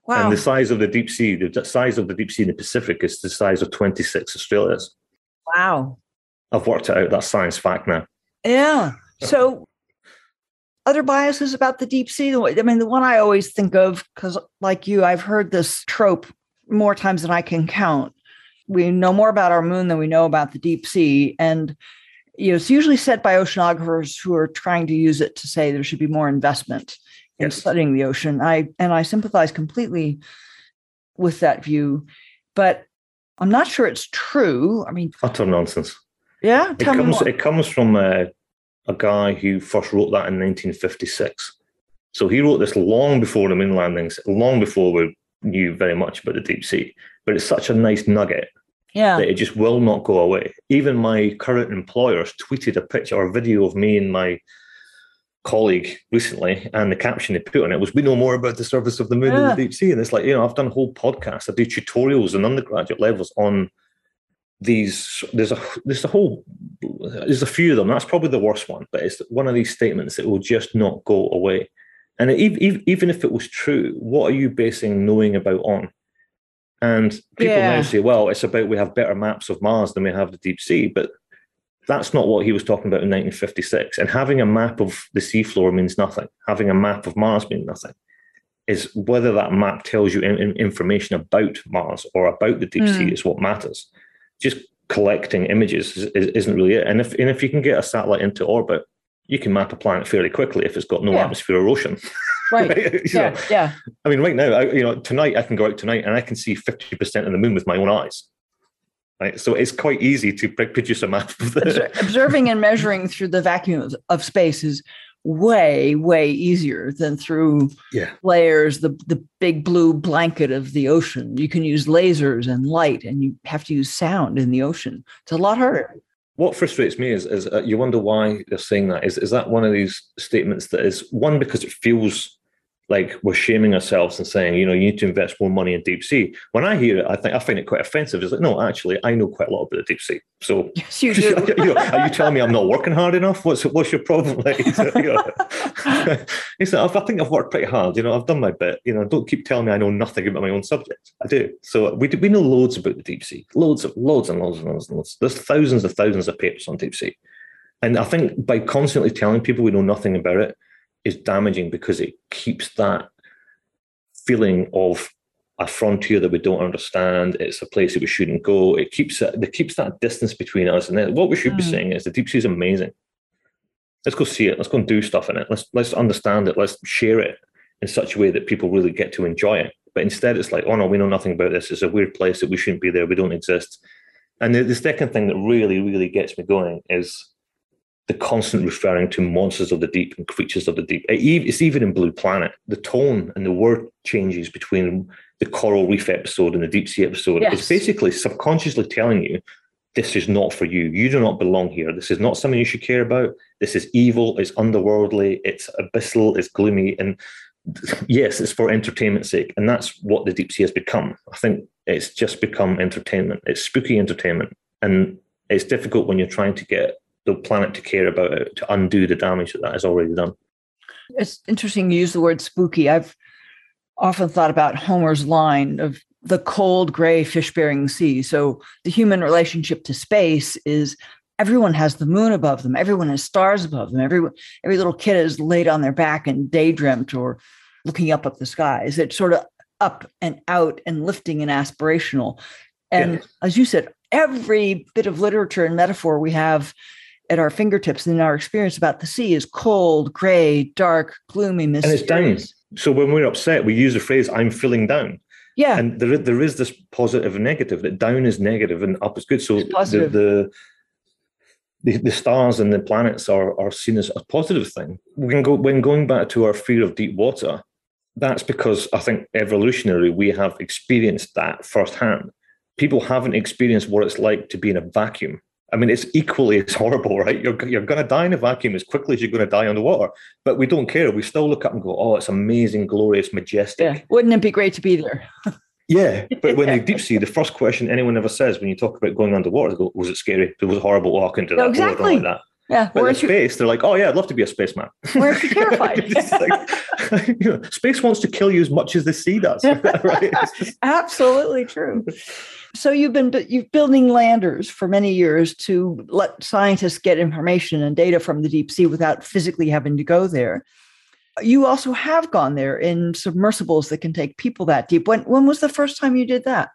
Wow. And the size of the deep sea, the size of the deep sea in the Pacific is the size of 26 Australias. Wow. I've worked it out. That's science fact now. Yeah. [LAUGHS] So, other biases about the deep sea? I mean, the one I always think of, because like you, I've heard this trope more times than I can count. We know more about our moon than we know about the deep sea. And you know, it's usually said by oceanographers who are trying to use it to say there should be more investment in yes. studying the ocean. I and I sympathize completely with that view, but I'm not sure it's true. I mean, utter nonsense. Yeah, it comes it comes from a, a guy who first wrote that in 1956. So he wrote this long before the moon landings, long before we knew very much about the deep sea. But it's such a nice nugget yeah. that it just will not go away. Even my current employers tweeted a picture or a video of me and my colleague recently, and the caption they put on it was, "We know more about the surface of the moon yeah. than the deep sea." And it's like, you know, I've done a whole podcasts, I do tutorials and undergraduate levels on these there's a there's a whole there's a few of them. That's probably the worst one, but it's one of these statements that will just not go away. And even even if it was true, what are you basing knowing about on? And people yeah. now say, well, it's about we have better maps of Mars than we have the deep sea, but that's not what he was talking about in 1956. And having a map of the seafloor means nothing. Having a map of Mars means nothing. Is whether that map tells you in, in information about Mars or about the deep mm. sea hmm. is what matters. Just collecting images is, not really it. And if and if you can get a satellite into orbit, you can map a planet fairly quickly if it's got no yeah. atmosphere or ocean. Right. [LAUGHS] yeah. Know, yeah. I mean, right now, I, you know, tonight I can go out tonight and I can see fifty percent of the moon with my own eyes. Right. So it's quite easy to produce a map. [LAUGHS] Observing and measuring through the vacuum of, of space is way way easier than through yeah. layers the the big blue blanket of the ocean you can use lasers and light and you have to use sound in the ocean it's a lot harder what frustrates me is, is uh, you wonder why they're saying that. Is, is that one of these statements that is one because it feels like we're shaming ourselves and saying, you know, you need to invest more money in deep sea. When I hear it, I think I find it quite offensive. It's like, no, actually, I know quite a lot about the deep sea. So, [LAUGHS] yes, you do. [LAUGHS] you know, are you telling me I'm not working hard enough? What's what's your problem? [LAUGHS] Like, you know, I think I've worked pretty hard. You know, I've done my bit. You know, don't keep telling me I know nothing about my own subject. I do. So we do, we know loads about the deep sea, loads of loads and loads and loads and loads. There's thousands of thousands of papers on deep sea, and I think by constantly telling people we know nothing about it is damaging because it keeps that feeling of a frontier that we don't understand. It's a place that we shouldn't go. It keeps it, it keeps that distance between us. And what we should mm. be saying is the deep sea is amazing. Let's go see it. Let's go and do stuff in it. Let's let's understand it. Let's share it in such a way that people really get to enjoy it. But instead, it's like, oh no, we know nothing about this. It's a weird place that we shouldn't be there. We don't exist. And the, the second thing that really, really gets me going is the constant referring to monsters of the deep and creatures of the deep. It's even in Blue Planet. The tone and the word changes between the coral reef episode and the deep sea episode. Yes. It's basically subconsciously telling you this is not for you. You do not belong here. This is not something you should care about. This is evil. It's underworldly. It's abyssal. It's gloomy. And [LAUGHS] yes, it's for entertainment's sake. And that's what the deep sea has become. I think it's just become entertainment. It's spooky entertainment. And it's difficult when you're trying to get the planet to care about it to undo the damage that that has already done. It's interesting you use the word spooky. I've often thought about Homer's line of the cold gray fish bearing sea. So the human relationship to space is everyone has the moon above them, everyone has stars above them, every every little kid is laid on their back and daydreamt or looking up at the skies. It's sort of up and out and lifting and aspirational. And as you said, every bit of literature and metaphor we have at our fingertips and our experience about the sea is cold, gray, dark, gloomy, mysterious. And it's down. So when we're upset, we use the phrase "I'm feeling down." Yeah, and there there is this positive and negative. That down is negative and up is good. So the, the the, the stars and the planets are are seen as a positive thing. When go when going back to our fear of deep water, that's because I think evolutionary we have experienced that firsthand. People haven't experienced what it's like to be in a vacuum I mean, it's equally as [LAUGHS] horrible, right? You're, you're going to die in a vacuum as quickly as you're going to die underwater. But we don't care. We still look up and go, oh, it's amazing, glorious, majestic. Yeah. Wouldn't it be great to be there? [LAUGHS] yeah. But when you deep sea, the first question anyone ever says when you talk about going underwater, go, was it scary? It was horrible. I couldn't do that. No, exactly. Like that. Yeah. But in space, they're like, oh, yeah, I'd love to be a spaceman. We're [LAUGHS] terrified? like, you know, space wants to kill you as much as the sea does. right? Just... Absolutely true. So you've been you've building landers for many years to let scientists get information and data from the deep sea without physically having to go there. You also have gone there in submersibles that can take people that deep. When when was the first time you did that?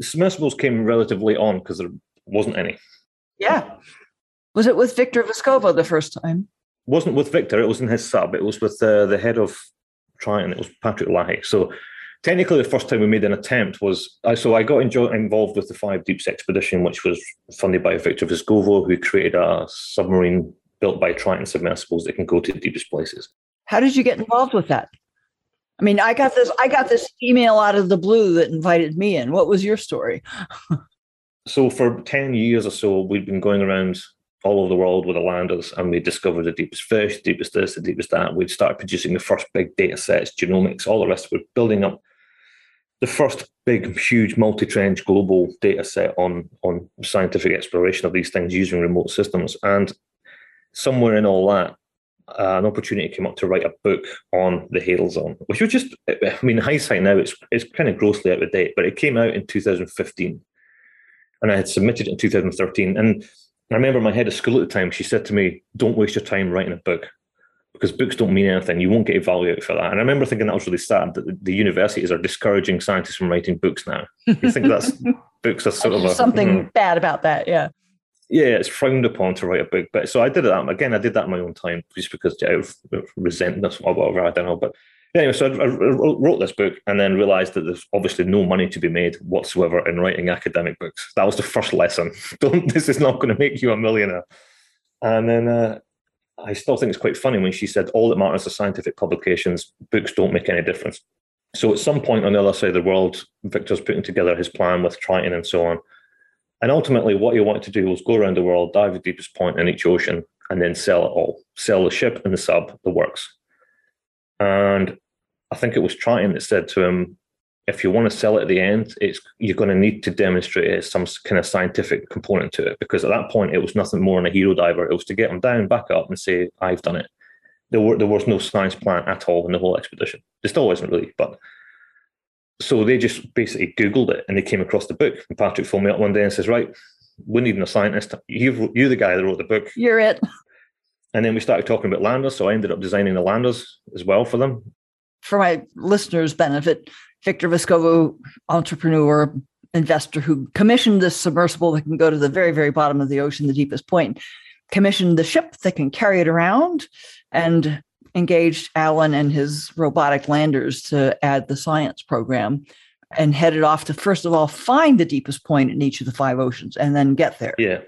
submersibles came relatively on because there wasn't any. Yeah. Was it with Victor Vescovo the first time? wasn't with Victor. It was in his sub. It was with uh, the head of Triton. It was Patrick Lahey. So technically the first time we made an attempt was I so I got involved with the Five Deeps expedition, which was funded by Victor Vescovo, who created a submarine built by Triton submersibles that can go to the deepest places. How did you get involved with that? I mean, I got this I got this email out of the blue that invited me in. What was your story? [LAUGHS] so for 10 years or so, we've been going around all over the world with the landers and we discovered the deepest fish, the deepest this, the deepest that. We'd started producing the first big data sets, genomics, all the rest. We're building up the first big, huge, multi-trench global data set on on scientific exploration of these things using remote systems. And somewhere in all that, uh, an opportunity came up to write a book on the Hadal Zone, which was just, I mean, hindsight now, it's it's kind of grossly out of date, but it came out in 2015, and I had submitted it in 2013. And I remember my head of school at the time. She said to me, "Don't waste your time writing a book." Because books don't mean anything. You won't get evaluated for that. And I remember thinking that was really sad that the, universities are discouraging scientists from writing books now. You think that's [LAUGHS] books are sort of a, something mm, bad about that, yeah. Yeah, it's frowned upon to write a book. But so I did it again. I did that in my own time, just because out of resentment or whatever. I don't know. But anyway, so I, I wrote this book and then realized that there's obviously no money to be made whatsoever in writing academic books. That was the first lesson. [LAUGHS] Don't. This is not going to make you a millionaire. And then uh, I still think it's quite funny when she said all that matters are scientific publications, books don't make any difference. So at some point on the other side of the world, Victor's putting together his plan with Triton and so on. And ultimately, what he wanted to do was go around the world, dive the deepest point in each ocean, and then sell it all. Sell the ship and the sub, the works. And I think it was Triton that said to him, if you want to sell it at the end, it's you're going to need to demonstrate some kind of scientific component to it because at that point it was nothing more than a hero diver. It was to get them down, back up, and say, "I've done it." There were there was no science plan at all in the whole expedition. There still wasn't really, but so they just basically googled it and they came across the book. And Patrick phoned me up one day and says, "Right, we're need a scientist. You you're the guy that wrote the book. You're it." And then we started talking about landers. So I ended up designing the landers as well for them. For my listeners' benefit, Victor Vescovo, entrepreneur, investor who commissioned this submersible that can go to the very, very bottom of the ocean, the deepest point, commissioned the ship that can carry it around and engaged Alan and his robotic landers to add the science program and headed off to first of all find the deepest point in each of the five oceans and then get there. Yeah.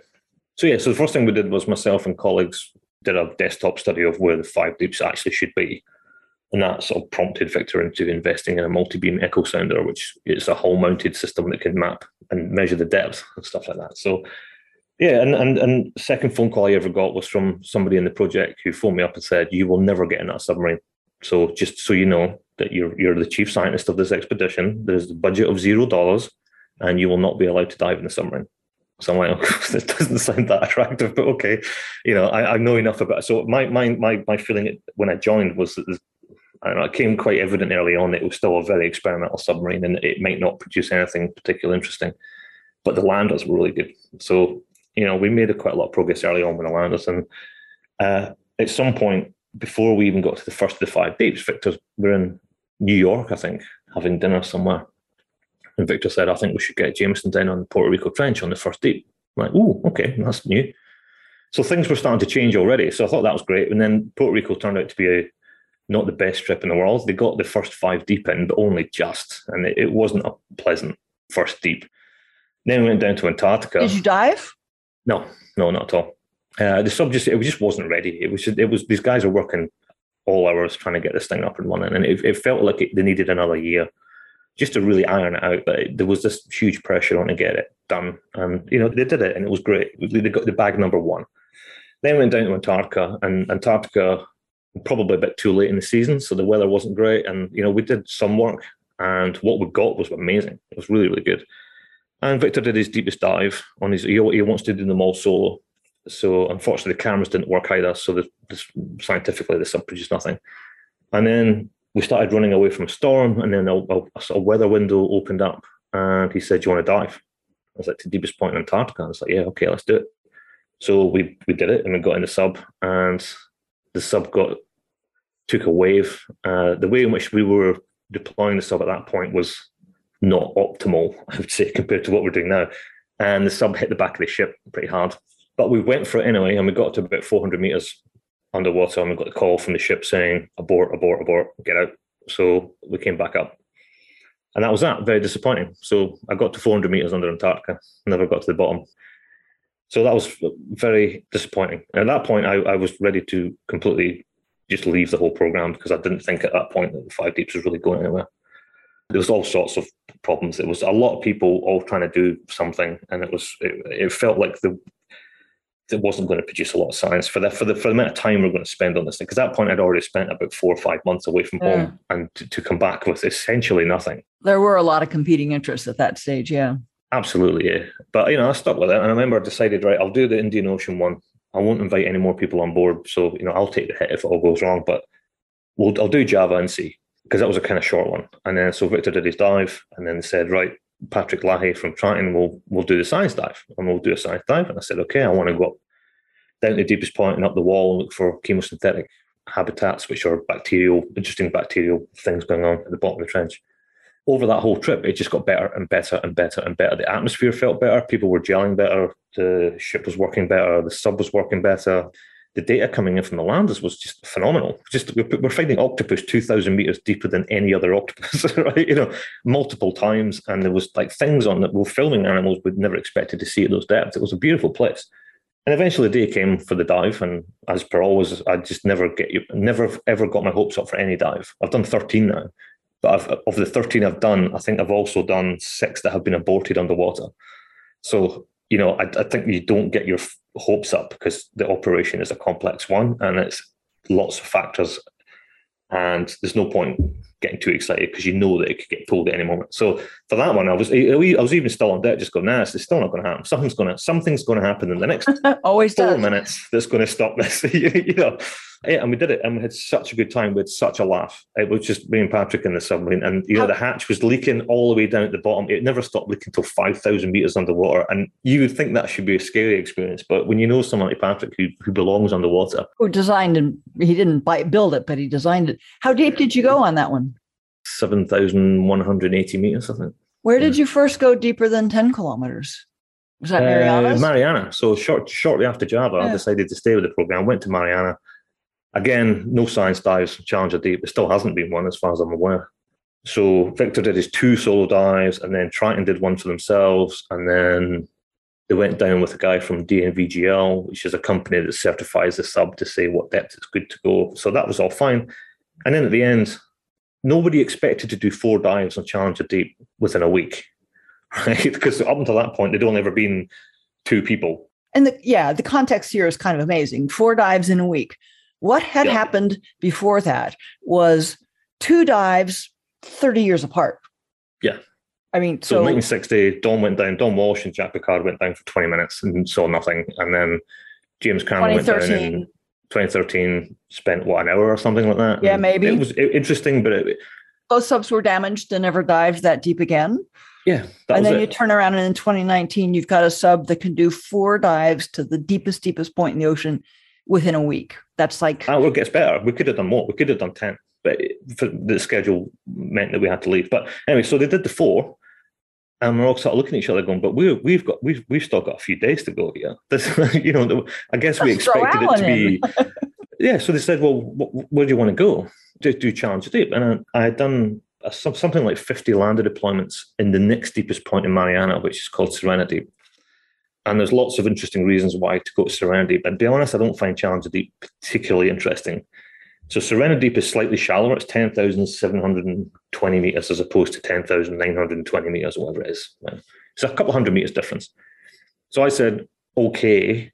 So yeah, so the first thing we did was myself and colleagues did a desktop study of where the five deeps actually should be and that sort of prompted Victor into investing in a multi-beam echo sounder, which is a hull-mounted system that can map and measure the depth and stuff like that. So, yeah, and and and second phone call I ever got was from somebody in the project who phoned me up and said, "You will never get in that submarine." So just so you know that you're you're the chief scientist of this expedition, there's a budget of zero dollars, and you will not be allowed to dive in the submarine. So I'm like, [LAUGHS] oh, it doesn't sound that attractive, but okay, you know, I, I know enough about it. So my my my my feeling when I joined was that and it came quite evident early on that it was still a very experimental submarine and it might not produce anything particularly interesting. But the landers were really good. So, you know, we made quite a lot of progress early on with the landers. And uh, at some point, before we even got to the first of the five deeps, Victor, we're in New York, I think, having dinner somewhere. And Victor said, I think we should get Jamieson down on the Puerto Rico Trench on the first deep. I'm like, oh, okay, that's new. So things were starting to change already. So I thought that was great. And then Puerto Rico turned out to be a not the best trip in the world. They got the first five deep in, but only just, and it, it wasn't a pleasant first deep. Then we went down to Antarctica. Did you dive? No, no, not at all. Uh, the sub just it just wasn't ready. It was it was these guys are working all hours trying to get this thing up and running, and it, it felt like it, they needed another year just to really iron it out. But it, there was this huge pressure on to get it done, and you know they did it, and it was great. They got the bag number one. Then we went down to Antarctica, and Antarctica probably a bit too late in the season, so the weather wasn't great. And you know, we did some work, and what we got was amazing. It was really, really good. And Victor did his deepest dive on his. He, he wants to do them all solo. So unfortunately, the cameras didn't work either. So the, the, scientifically, the sub produced nothing. And then we started running away from a storm, and then a, a, a, weather window opened up, and he said, "Do you want to dive?" I was like, "To deepest point in Antarctica." I was like, "Yeah, okay, let's do it." So we we did it, and we got in the sub, and the sub got took a wave. Uh, the way in which we were deploying the sub at that point was not optimal, [LAUGHS] I would say, compared to what we're doing now. And the sub hit the back of the ship pretty hard. But we went for it anyway, and we got to about 400 meters underwater, and we got a call from the ship saying, abort, abort, abort, get out. So we came back up. And that was that, very disappointing. So I got to 400 meters under Antarctica, never got to the bottom. So that was very disappointing. And at that point, I, I was ready to completely just leave the whole program because I didn't think at that point that Five Deeps was really going anywhere. There was all sorts of problems. It was a lot of people all trying to do something, and it was it, it felt like the it wasn't going to produce a lot of science for the for the for the amount of time we're going to spend on this thing. Because at that point, I'd already spent about four or five months away from Yeah. home, and to, to come back with essentially nothing. There were a lot of competing interests at that stage. Yeah. Absolutely, yeah. But you know, I stuck with it, and I remember I decided, right, I'll do the Indian Ocean one. I won't invite any more people on board, so you know, I'll take the hit if it all goes wrong. But we'll, I'll do Java and see because that was a kind of short one. And then so Victor did his dive, and then said, right, Patrick Lahey from Triton will will do the science dive, and we'll do a science dive. And I said, okay, I want to go up down to the deepest point and up the wall and look for chemosynthetic habitats, which are bacterial, interesting bacterial things going on at the bottom of the trench over that whole trip, it just got better and better and better and better. The atmosphere felt better. People were gelling better. The ship was working better. The sub was working better. The data coming in from the landers was just phenomenal. Just we're, finding octopus two thousand meters deeper than any other octopus, [LAUGHS] right? You know, multiple times, and there was like things on that we were filming animals we'd never expected to see at those depths. It was a beautiful place. And eventually, the day came for the dive, and as per always, I just never get never ever got my hopes up for any dive. I've done thirteen now, but I've, of the 13 I've done, I think I've also done six that have been aborted underwater. So, you know, I, I think you don't get your hopes up because the operation is a complex one and it's lots of factors. And there's no point getting too excited because you know that it could get pulled at any moment. So for that one, I was I was even still on deck, just going, nah, it's still not going to happen. Something's going to something's going to happen in the next [LAUGHS] Always four does. minutes that's going to stop [LAUGHS] this. you know, yeah, and we did it, and we had such a good time. We had such a laugh. It was just me and Patrick in the submarine, and you know oh. the hatch was leaking all the way down at the bottom. It never stopped leaking until five thousand meters underwater, and you would think that should be a scary experience, but when you know someone like Patrick who who belongs underwater, Who designed and he didn't buy, build it, but he designed it. How deep did you go on that one? Seven thousand one hundred eighty meters, I think. Where did you first go deeper than 10 kilometers? Was that Marianas? Uh, Mariana. So short, shortly after Java, I decided to stay with the program. Went to Mariana. Again, no science dives, Challenger Deep. There still hasn't been one, as far as I'm aware. So Victor did his two solo dives, and then Triton did one for themselves, and then they went down with a guy from DNVGL, which is a company that certifies the sub to say what depth it's good to go. So that was all fine. And then at the end, nobody expected to do four dives on Challenger Deep within a week, [LAUGHS] right? Because up until that point, there'd only ever been two people. and the, yeah, the context here is kind of amazing. Four dives in a week. What had Yeah. happened before that was two dives 30 years apart. Yeah. I mean, So, so, 1960, Don went down, Don Walsh and Jack Piccard went down for 20 minutes and saw nothing. And then James Cameron went down 2013. in 2013, spent what, an hour or something like that? Yeah, maybe. It was interesting, but it, both subs were damaged and never dived that deep again. yeah, and then it. you turn around and in 2019, you've got a sub that can do four dives to the deepest, deepest point in the ocean within a week. That's like, ah, well, it gets better. We could have done more. We could have done 10, but it- for the schedule meant that we had to leave. But anyway, so they did the four. And we're all sort of looking at each other, going, "But we, we've got, we've, we've still got a few days to go here." [LAUGHS] This, you know, I guess we Let's throw expected it to be, [LAUGHS] yeah. So they said, "Well, wh- where do you want to go? Do, do Challenger Deep?" And I, I had done a, some, something like fifty lander deployments in the next deepest point in Mariana, which is called Serenity. And there's lots of interesting reasons why to go to Serenity. But to be honest, I don't find Challenger Deep particularly interesting. So Sirena Deep is slightly shallower. It's 10,720 meters as opposed to 10,920 meters, whatever it is. It's a couple hundred meters difference. So I said, okay.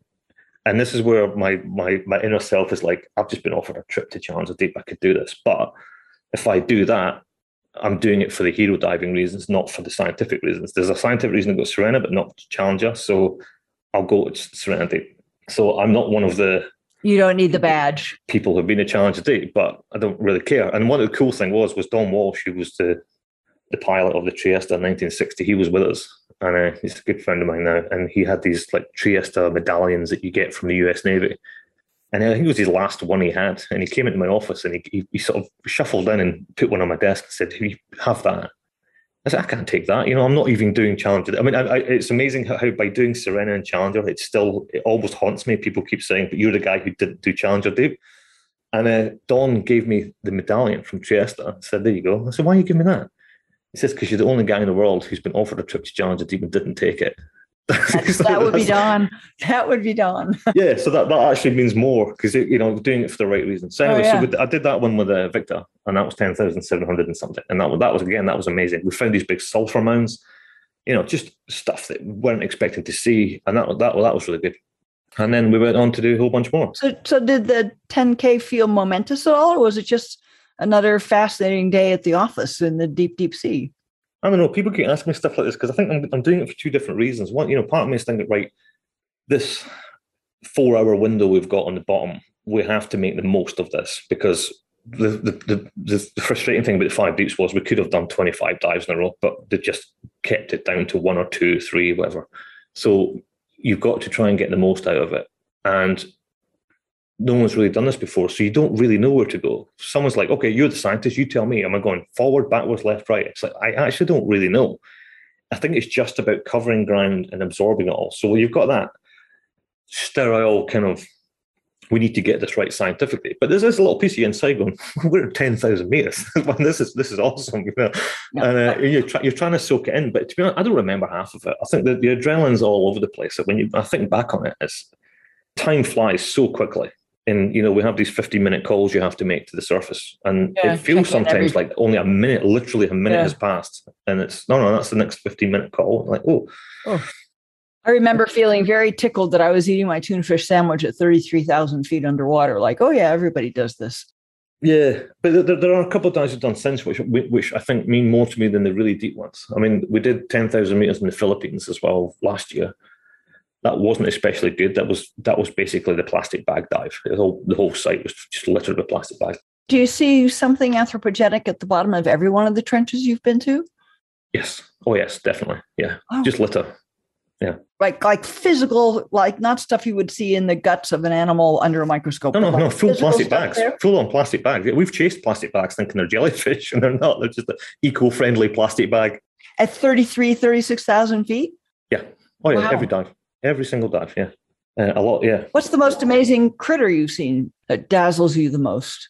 And this is where my my my inner self is like, I've just been offered a trip to Challenger Deep. I could do this. But if I do that, I'm doing it for the hero diving reasons, not for the scientific reasons. There's a scientific reason to go Sirena, but not Challenger. So I'll go to Deep. So I'm not one of the you don't need the badge. people who've been a challenge to Deep, but I don't really care. And one of the cool thing was was Don Walsh, who was the the pilot of the Trieste in 1960. He was with us, and uh, he's a good friend of mine now. And he had these like Trieste medallions that you get from the U.S. Navy. And I think it was his last one he had. And he came into my office and he, he, he sort of shuffled in and put one on my desk and said, Do "You have that." I said, "I can't take that. You know, I'm not even doing Challenger." I mean, I, I, it's amazing how, how by doing Sirena and Challenger, it still it almost haunts me. People keep saying, "But you're the guy who didn't do Challenger Deep." And uh, Don gave me the medallion from Trieste. I Said, "There you go." I said, "Why are you give me that?" He says, "Because you're the only guy in the world who's been offered a trip to Challenger Deep and didn't take it." That's, that would be [LAUGHS] done. That would be done. [LAUGHS] yeah, so that, that actually means more because you know doing it for the right reasons. So Oh, anyway, yeah. so with, I did that one with uh, Victor, and that was ten thousand seven hundred and something, and that was that was again that was amazing. We found these big sulfur mounds, you know, just stuff that we weren't expecting to see, and that that that was really good. And then we went on to do a whole bunch more. So, so did the 10K feel momentous at all, or was it just another fascinating day at the office in the deep, deep sea? I don't know. People keep asking me stuff like this because I think I'm, I'm doing it for two different reasons. One, you know, part of me is thinking, right, this four hour window we've got on the bottom, we have to make the most of this because the, the, the, the frustrating thing about the five deeps was we could have done 25 dives in a row, but they just kept it down to one or two, three, whatever. So you've got to try and get the most out of it. And no one's really done this before, so you don't really know where to go. Someone's like, okay, you're the scientist, you tell me. Am I going forward, backwards, left, right? It's like, I actually don't really know. I think it's just about covering ground and absorbing it all. So you've got that sterile kind of we need to get this right scientifically. But there's this little piece of you inside going, [LAUGHS] we're at 10,000 meters. [LAUGHS] this is this is awesome. You know? Yeah. And uh, you're, try, you're trying to soak it in. But to be honest, I don't remember half of it. I think that the adrenaline's all over the place. When you, I think back on it, it's, time flies so quickly. And, you know, we have these 50 minute calls you have to make to the surface. And yeah, it feels sometimes every... like only a minute, literally a minute yeah. has passed. And it's, no, no, that's the next 15 minute call. Like, oh. oh I remember feeling very tickled that I was eating my tuna fish sandwich at 33,000 feet underwater. Like, oh, yeah, everybody does this. Yeah, but there, there are a couple of dives we've done since, which which I think mean more to me than the really deep ones. I mean, we did ten thousand meters in the Philippines as well last year. That wasn't especially good. That was that was basically the plastic bag dive. The whole the whole site was just littered with plastic bags. Do you see something anthropogenic at the bottom of every one of the trenches you've been to? Yes. Oh, yes, definitely. Yeah, just litter. Yeah. Like like physical, like not stuff you would see in the guts of an animal under a microscope. No, no, like no, full plastic bags. There. Full on plastic bags. We've chased plastic bags thinking they're jellyfish [LAUGHS] and they're not. They're just an eco-friendly plastic bag. At 33, 36,000 feet? Yeah. Oh, yeah. Wow. Every dive. Every single dive. Yeah. Uh, a lot. Yeah. What's the most amazing critter you've seen that dazzles you the most?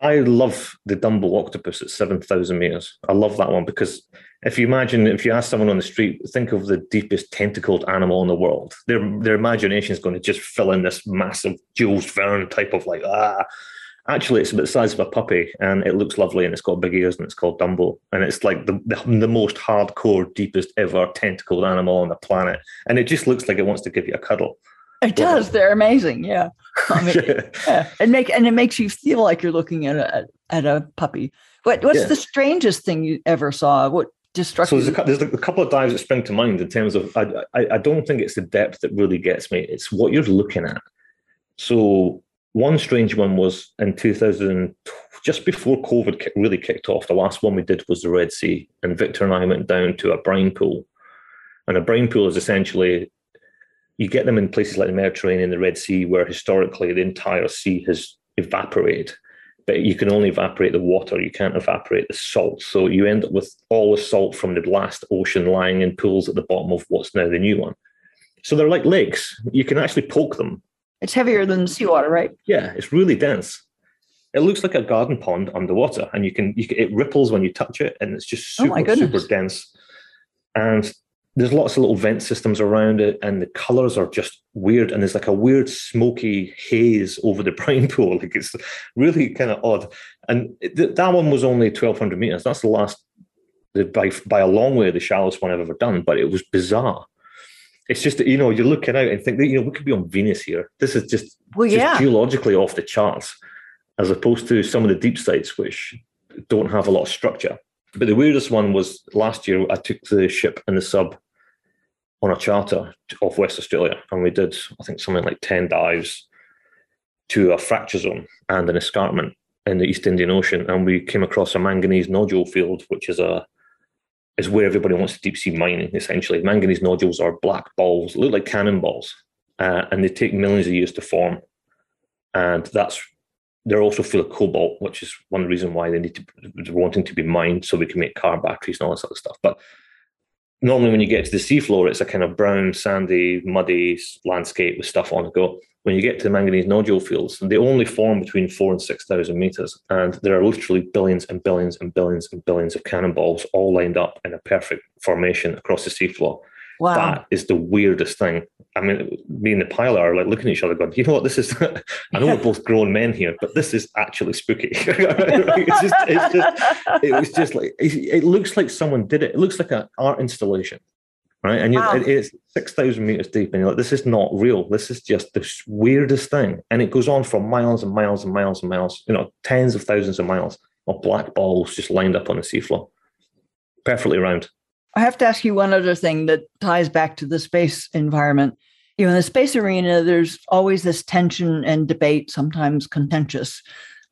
I love the Dumbo octopus at 7,000 meters. I love that one because if you imagine, if you ask someone on the street, think of the deepest tentacled animal in the world, their, their imagination is going to just fill in this massive Jules Verne type of like, ah. Actually, it's about the size of a puppy and it looks lovely and it's got big ears and it's called Dumbo. And it's like the, the, the most hardcore, deepest ever tentacled animal on the planet. And it just looks like it wants to give you a cuddle. It does. They're amazing. Yeah. [LAUGHS] I mean, yeah. yeah. And make and it makes you feel like you're looking at a at a puppy. What what's yeah. the strangest thing you ever saw? What so there's a, there's a couple of dives that spring to mind in terms of I, I, I don't think it's the depth that really gets me. It's what you're looking at. So one strange one was in 2000, just before COVID really kicked off. The last one we did was the Red Sea, and Victor and I went down to a brine pool. And a brine pool is essentially you get them in places like the Mediterranean, the Red Sea, where historically the entire sea has evaporated, but you can only evaporate the water, you can't evaporate the salt. So you end up with all the salt from the last ocean lying in pools at the bottom of what's now the new one. So they're like lakes. You can actually poke them. It's heavier than seawater, right? Yeah, it's really dense. It looks like a garden pond underwater, and you can, you can it ripples when you touch it, and it's just oh super, oh super dense. And there's lots of little vent systems around it, and the colors are just weird. And there's like a weird smoky haze over the [LAUGHS] brine pool. Like it's really kind of odd. And th- that one was only 1,200 meters. That's the last, by, by a long way, the shallowest one I've ever done, but it was bizarre. It's just that, you know, you're looking out and think that, you know, we could be on Venus here. This is just, well, just yeah. geologically off the charts, as opposed to some of the deep sites, which don't have a lot of structure. But the weirdest one was last year, I took the ship and the sub on a charter off West Australia, and we did I think something like ten dives to a fracture zone and an escarpment in the East Indian Ocean, and we came across a manganese nodule field, which is a is where everybody wants to deep sea mining. Essentially, manganese nodules are black balls, look like cannonballs, uh, and they take millions of years to form, and that's they're also full of cobalt, which is one reason why they need to wanting to be mined so we can make car batteries and all this other stuff. But normally when you get to the seafloor, it's a kind of brown, sandy, muddy landscape with stuff on the go. When you get to the manganese nodule fields, they only form between four and 6,000 meters. And there are literally billions and billions and billions and billions of cannonballs all lined up in a perfect formation across the seafloor. Wow. That is the weirdest thing. I mean, me and the pilot are like looking at each other, going, "You know what? This is. [LAUGHS] I know we're both grown men here, but this is actually spooky." [LAUGHS] it's just, it's just, it was just like it, it, looks like someone did it. It looks like an art installation, right? And Wow. it's 6,000 meters deep. And you're like, this is not real. This is just the weirdest thing. And it goes on for miles and miles and miles and miles, you know, tens of thousands of miles of black balls just lined up on the seafloor, perfectly round. I have to ask you one other thing that ties back to the space environment. You know, in the space arena, there's always this tension and debate, sometimes contentious,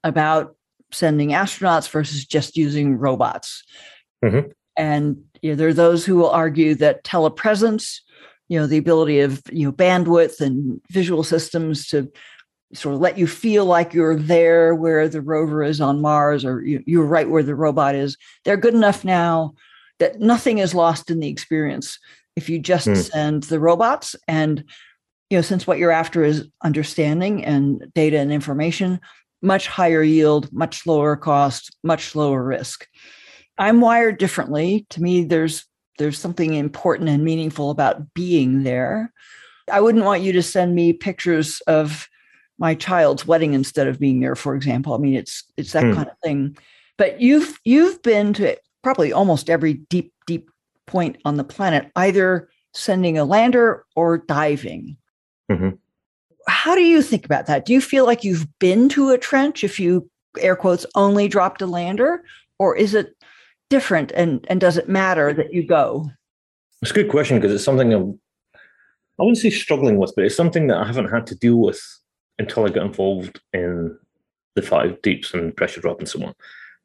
about sending astronauts versus just using robots. Mhm. And you know, there are those who will argue that telepresence, you know, the ability of you know bandwidth and visual systems to sort of let you feel like you're there where the rover is on Mars or you, you're right where the robot is. They're good enough now that nothing is lost in the experience if you just Hmm. send the robots and you know since what you're after is understanding and data and information much higher yield much lower cost much lower risk i'm wired differently. To me there's there's something important and meaningful about being there. I wouldn't want you to send me pictures of my child's wedding instead of being there for example. I mean it's it's that Hmm. kind of thing. But you've you've been to probably almost every deep deep point on the planet either sending a lander or diving. Mhm. how do you think about that? Do you feel like you've been to a trench if you air quotes only dropped a lander? Or is it different and and does it matter that you go It's a good question because it's something I'm, I wouldn't say struggling with, but it's something that I haven't had to deal with until I got involved in the five deeps and pressure drop and so on.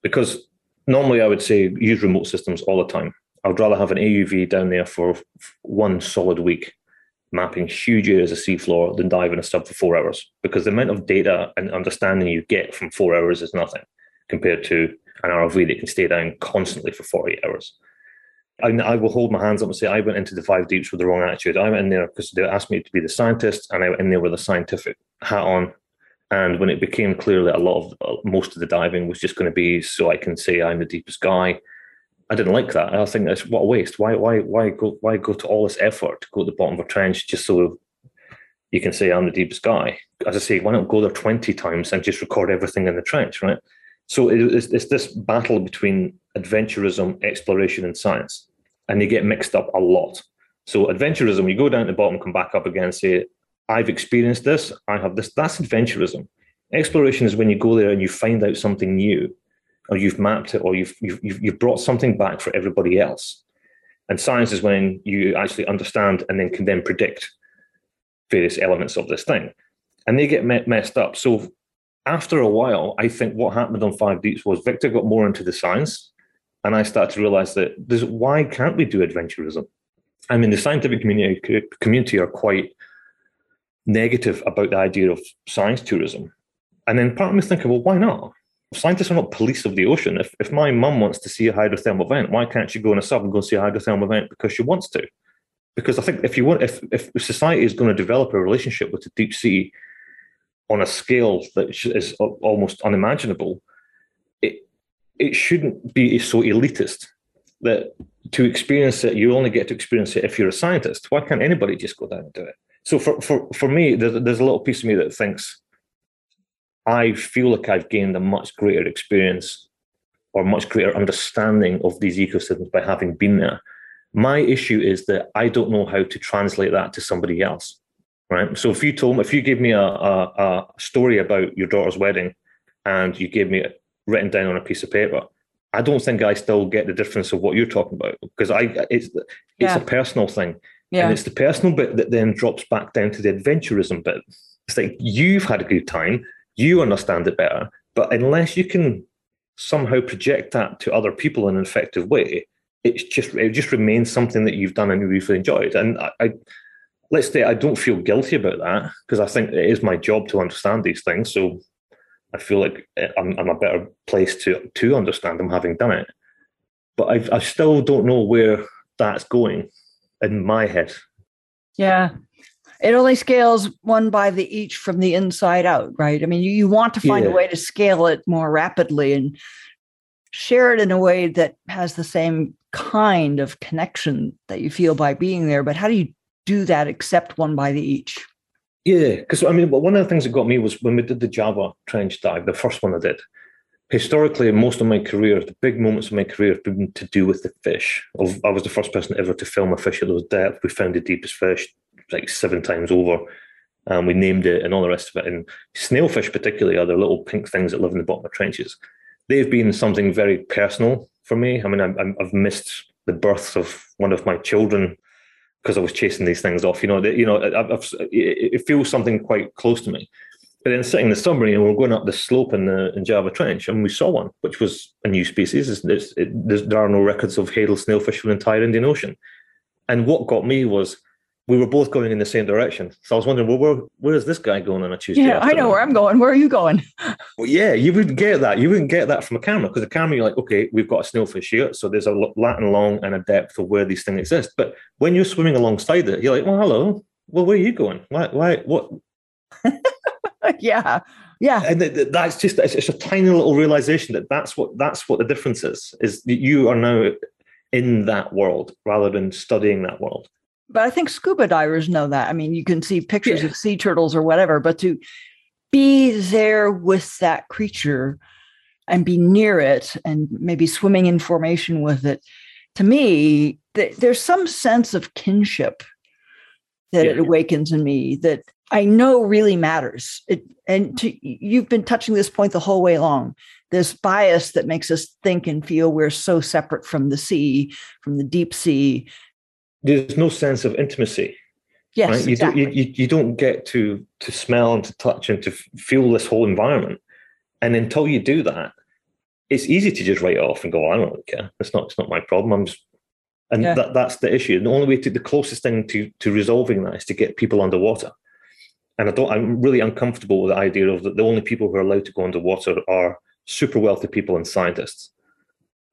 Because normally I would say use remote systems all the time. I would rather have an AUV down there for one solid week, mapping huge areas of seafloor than dive in a sub for four hours. Because the amount of data and understanding you get from four hours is nothing compared to an ROV that can stay down constantly for 48 hours. I, will hold my hands up and say I went into the five deeps with the wrong attitude. I went in there because they asked me to be the scientist, and I went in there with a scientific hat on. And when it became clear that a lot of uh, most of the diving was just going to be so I can say I'm the deepest guy, I didn't like that. I think that's what a waste. Why why why go why go to all this effort to go to the bottom of a trench just so you can say I'm the deepest guy? As I say, why not go there twenty times and just record everything in the trench, right? So it- it's, it's this battle between adventurism, exploration, and science, and they get mixed up a lot. So adventurism, you go down to the bottom, come back up again, and say, "I've experienced this. I have this." That's adventurism. Exploration is when you go there and you find out something new, or you've mapped it, or you've you've you've brought something back for everybody else. And science is when you actually understand and then can then predict various elements of this thing, and they get me- messed up. So after a while, I think what happened on Five Deeps was Victor got more into the science, and I started to realize that there's, why can't we do adventurism? I mean, the scientific community community are quite negative about the idea of science tourism, and then part of me is thinking, well, why not? Scientists are not police of the ocean. If if my mum wants to see a hydrothermal vent, why can't she go in a sub and go see a hydrothermal vent because she wants to? Because I think if you want, if if society is going to develop a relationship with the deep sea on a scale that is al- almost unimaginable, it it shouldn't be so elitist that to experience it, you only get to experience it if you're a scientist. Why can't anybody just go down and do it? So for for for me, there's, there's a little piece of me that thinks I feel like I've gained a much greater experience or much greater understanding of these ecosystems by having been there. My issue is that I don't know how to translate that to somebody else right? So if you told me, if you gave me a, a, a story about your daughter's wedding and you gave me it written down on a piece of paper, I don't think I still get the difference of what you're talking about because I it's it's Yeah. a personal thing, yeah and it's the personal bit that then drops back down to the adventurism bit. It's like you've had a good time, you understand it better, but unless you can somehow project that to other people in an effective way, it's just it just remains something that you've done and you've enjoyed. And I, I let's say I don't feel guilty about that because I think it is my job to understand these things. So I feel like eh, I'm, I'm a better place to to understand them having done it. But I, I still don't know where that's going in my head. Yeah. It only scales one by the each from the inside out, right? I mean, you, you want to find a way to scale it more rapidly and share it in a way that has the same kind of connection that you feel by being there. But how do you do that except one by the each? Yeah, because I mean, one of the things that got me was when we did the Java trench dive, the first one I did. historically, most of my career, the big moments of my career have been to do with the fish. I was the first person ever to film a fish at those depths. We found the deepest fish like seven times over. And we named it and all the rest of it. And snailfish, particularly, are the little pink things that live in the bottom of trenches. They've been something very personal for me. I mean, I've missed the births of one of my children because I was chasing these things off. You know, that you know, I've, it feels something quite close to me. But then sitting in the submarine and we're going up the slope in the in Java Trench and we saw one, which was a new species. It's, it's, it, there are no records of Hadal snailfish for the entire Indian Ocean. And what got me was we were both going in the same direction. So I was wondering, well, where, where is this guy going on a Tuesday? Yeah, afternoon? I know where I'm going. Where are you going? [LAUGHS] well, yeah, you wouldn't get that. You wouldn't get that from a camera because the camera, you're like, okay, we've got a snailfish here. So there's a lat and long and a depth of where these things exist. But when you're swimming alongside it, you're like, well, hello. Well, where are you going? Why? Why? What? [LAUGHS] yeah yeah and that's just it's, a tiny little realization that that's what that's what the difference is is that you are now in that world rather than studying that world but i think scuba divers know that i mean you can see pictures yeah. of sea turtles or whatever but to be there with that creature and be near it and maybe swimming in formation with it to me th- there's some sense of kinship that yeah. it awakens in me that I know really matters. It, and to, you've been touching this point the whole way along. This bias that makes us think and feel we're so separate from the sea, from the deep sea. There's no sense of intimacy. Yes, right? you, exactly. don't, you, you don't get to to smell and to touch and to feel this whole environment. And until you do that, it's easy to just write off and go, I don't really care. It's not, it's not my problem. I'm just and yeah. that, that's the issue. And The only way to the closest thing to to resolving that is to get people underwater. And I don't. I'm really uncomfortable with the idea of that the only people who are allowed to go underwater are super wealthy people and scientists.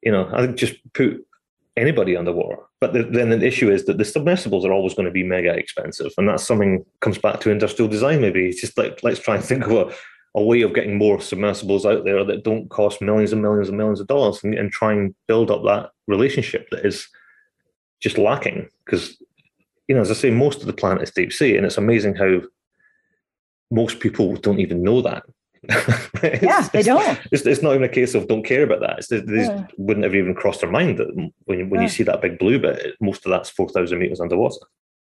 You know, I think just put anybody underwater. But the, then the issue is that the submersibles are always going to be mega expensive, and that's something comes back to industrial design. Maybe it's just like let's try and think of a, a way of getting more submersibles out there that don't cost millions and millions and millions of dollars, and, and try and build up that relationship that is just lacking because you know as i say most of the planet is deep sea and it's amazing how most people don't even know that [LAUGHS] yeah they don't it's, it's, not even a case of don't care about that it's, they yeah. wouldn't have even crossed their mind that when, when yeah. you see that big blue bit most of that's 4000 meters underwater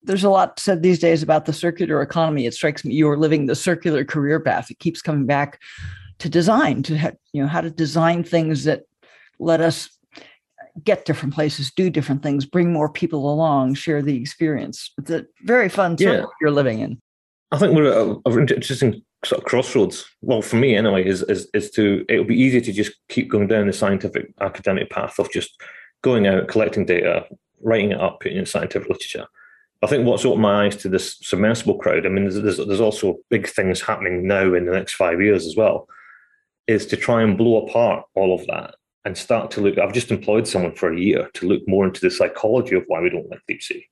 there's a lot said these days about the circular economy it strikes me you're living the circular career path it keeps coming back to design to ha- you know how to design things that let us get different places, do different things, bring more people along, share the experience. It's a very fun yeah. you're living in. I think we're at an interesting sort of crossroads. Well, for me anyway, is, is is to it'll be easier to just keep going down the scientific academic path of just going out, collecting data, writing it up, putting it in scientific literature. I think what's opened my eyes to this submersible crowd. I mean, there's, there's, there's also big things happening now in the next five years as well. Is to try and blow apart all of that and start to look. I've just employed someone for a year to look more into the psychology of why we don't like deep sea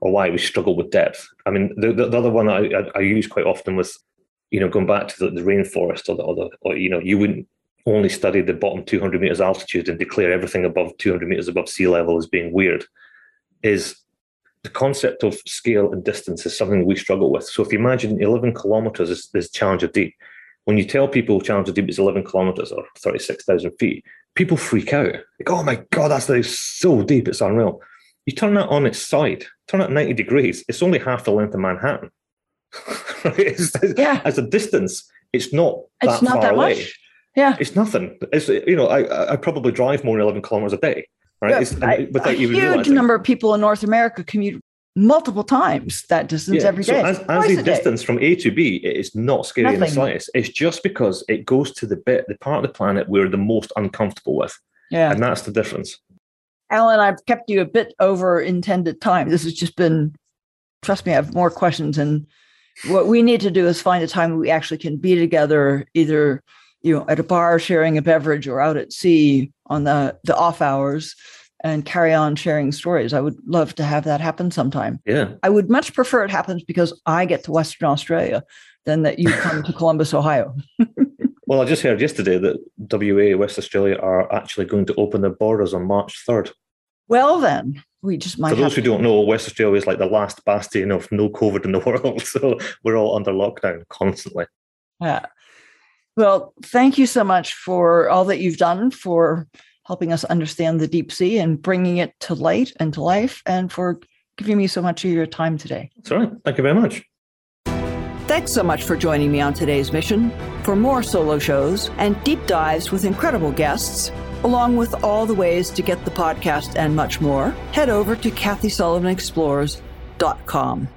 or why we struggle with depth. I mean, the, the, the other one I, I, I, use quite often was, you know, going back to the, the rainforest or the, or or, you know, you wouldn't only study the bottom 200 meters altitude and declare everything above 200 meters above sea level as being weird. Is the concept of scale and distance is something we struggle with. So if you imagine 11 kilometers is this Challenger Deep, when you tell people Challenger Deep is 11 kilometers or 36,000 feet, people freak out. Like, oh my God, that's like so deep, it's unreal. You turn that on its side, turn it 90 degrees, it's only half the length of Manhattan. [LAUGHS] it's, yeah. As a distance, it's not that it's not far that away. Much. Yeah. It's nothing. It's, you know, I, I probably drive more than 11 kilometers a day. Right. Yeah, I, without a huge realizing. number of people in North America commute multiple times that distance yeah. every day. So as, as the distance day. from A to B it is not scary Nothing. in the slightest. It's just because it goes to the bit, the part of the planet we're the most uncomfortable with. Yeah. And that's the difference. Alan, I've kept you a bit over intended time. This has just been, trust me, I have more questions. And what we need to do is find a time we actually can be together, either you know, at a bar sharing a beverage or out at sea on the, the off hours and carry on sharing stories. I would love to have that happen sometime. Yeah. I would much prefer it happens because I get to Western Australia than that you come to Columbus, Ohio. [LAUGHS] well, I just heard yesterday that WA, West Australia, are actually going to open their borders on March 3rd. Well, then, we just might. For those who don't know, West Australia is like the last bastion of no COVID in the [LAUGHS] world. So we're all under lockdown constantly. Yeah. Well, thank you so much for all that you've done for helping us understand the deep sea and bringing it to light and to life, and for giving me so much of your time today. That's all right. Thank you very much. Thanks so much for joining me on today's mission. For more solo shows and deep dives with incredible guests, along with all the ways to get the podcast and much more, head over to KathySullivanExplores.com.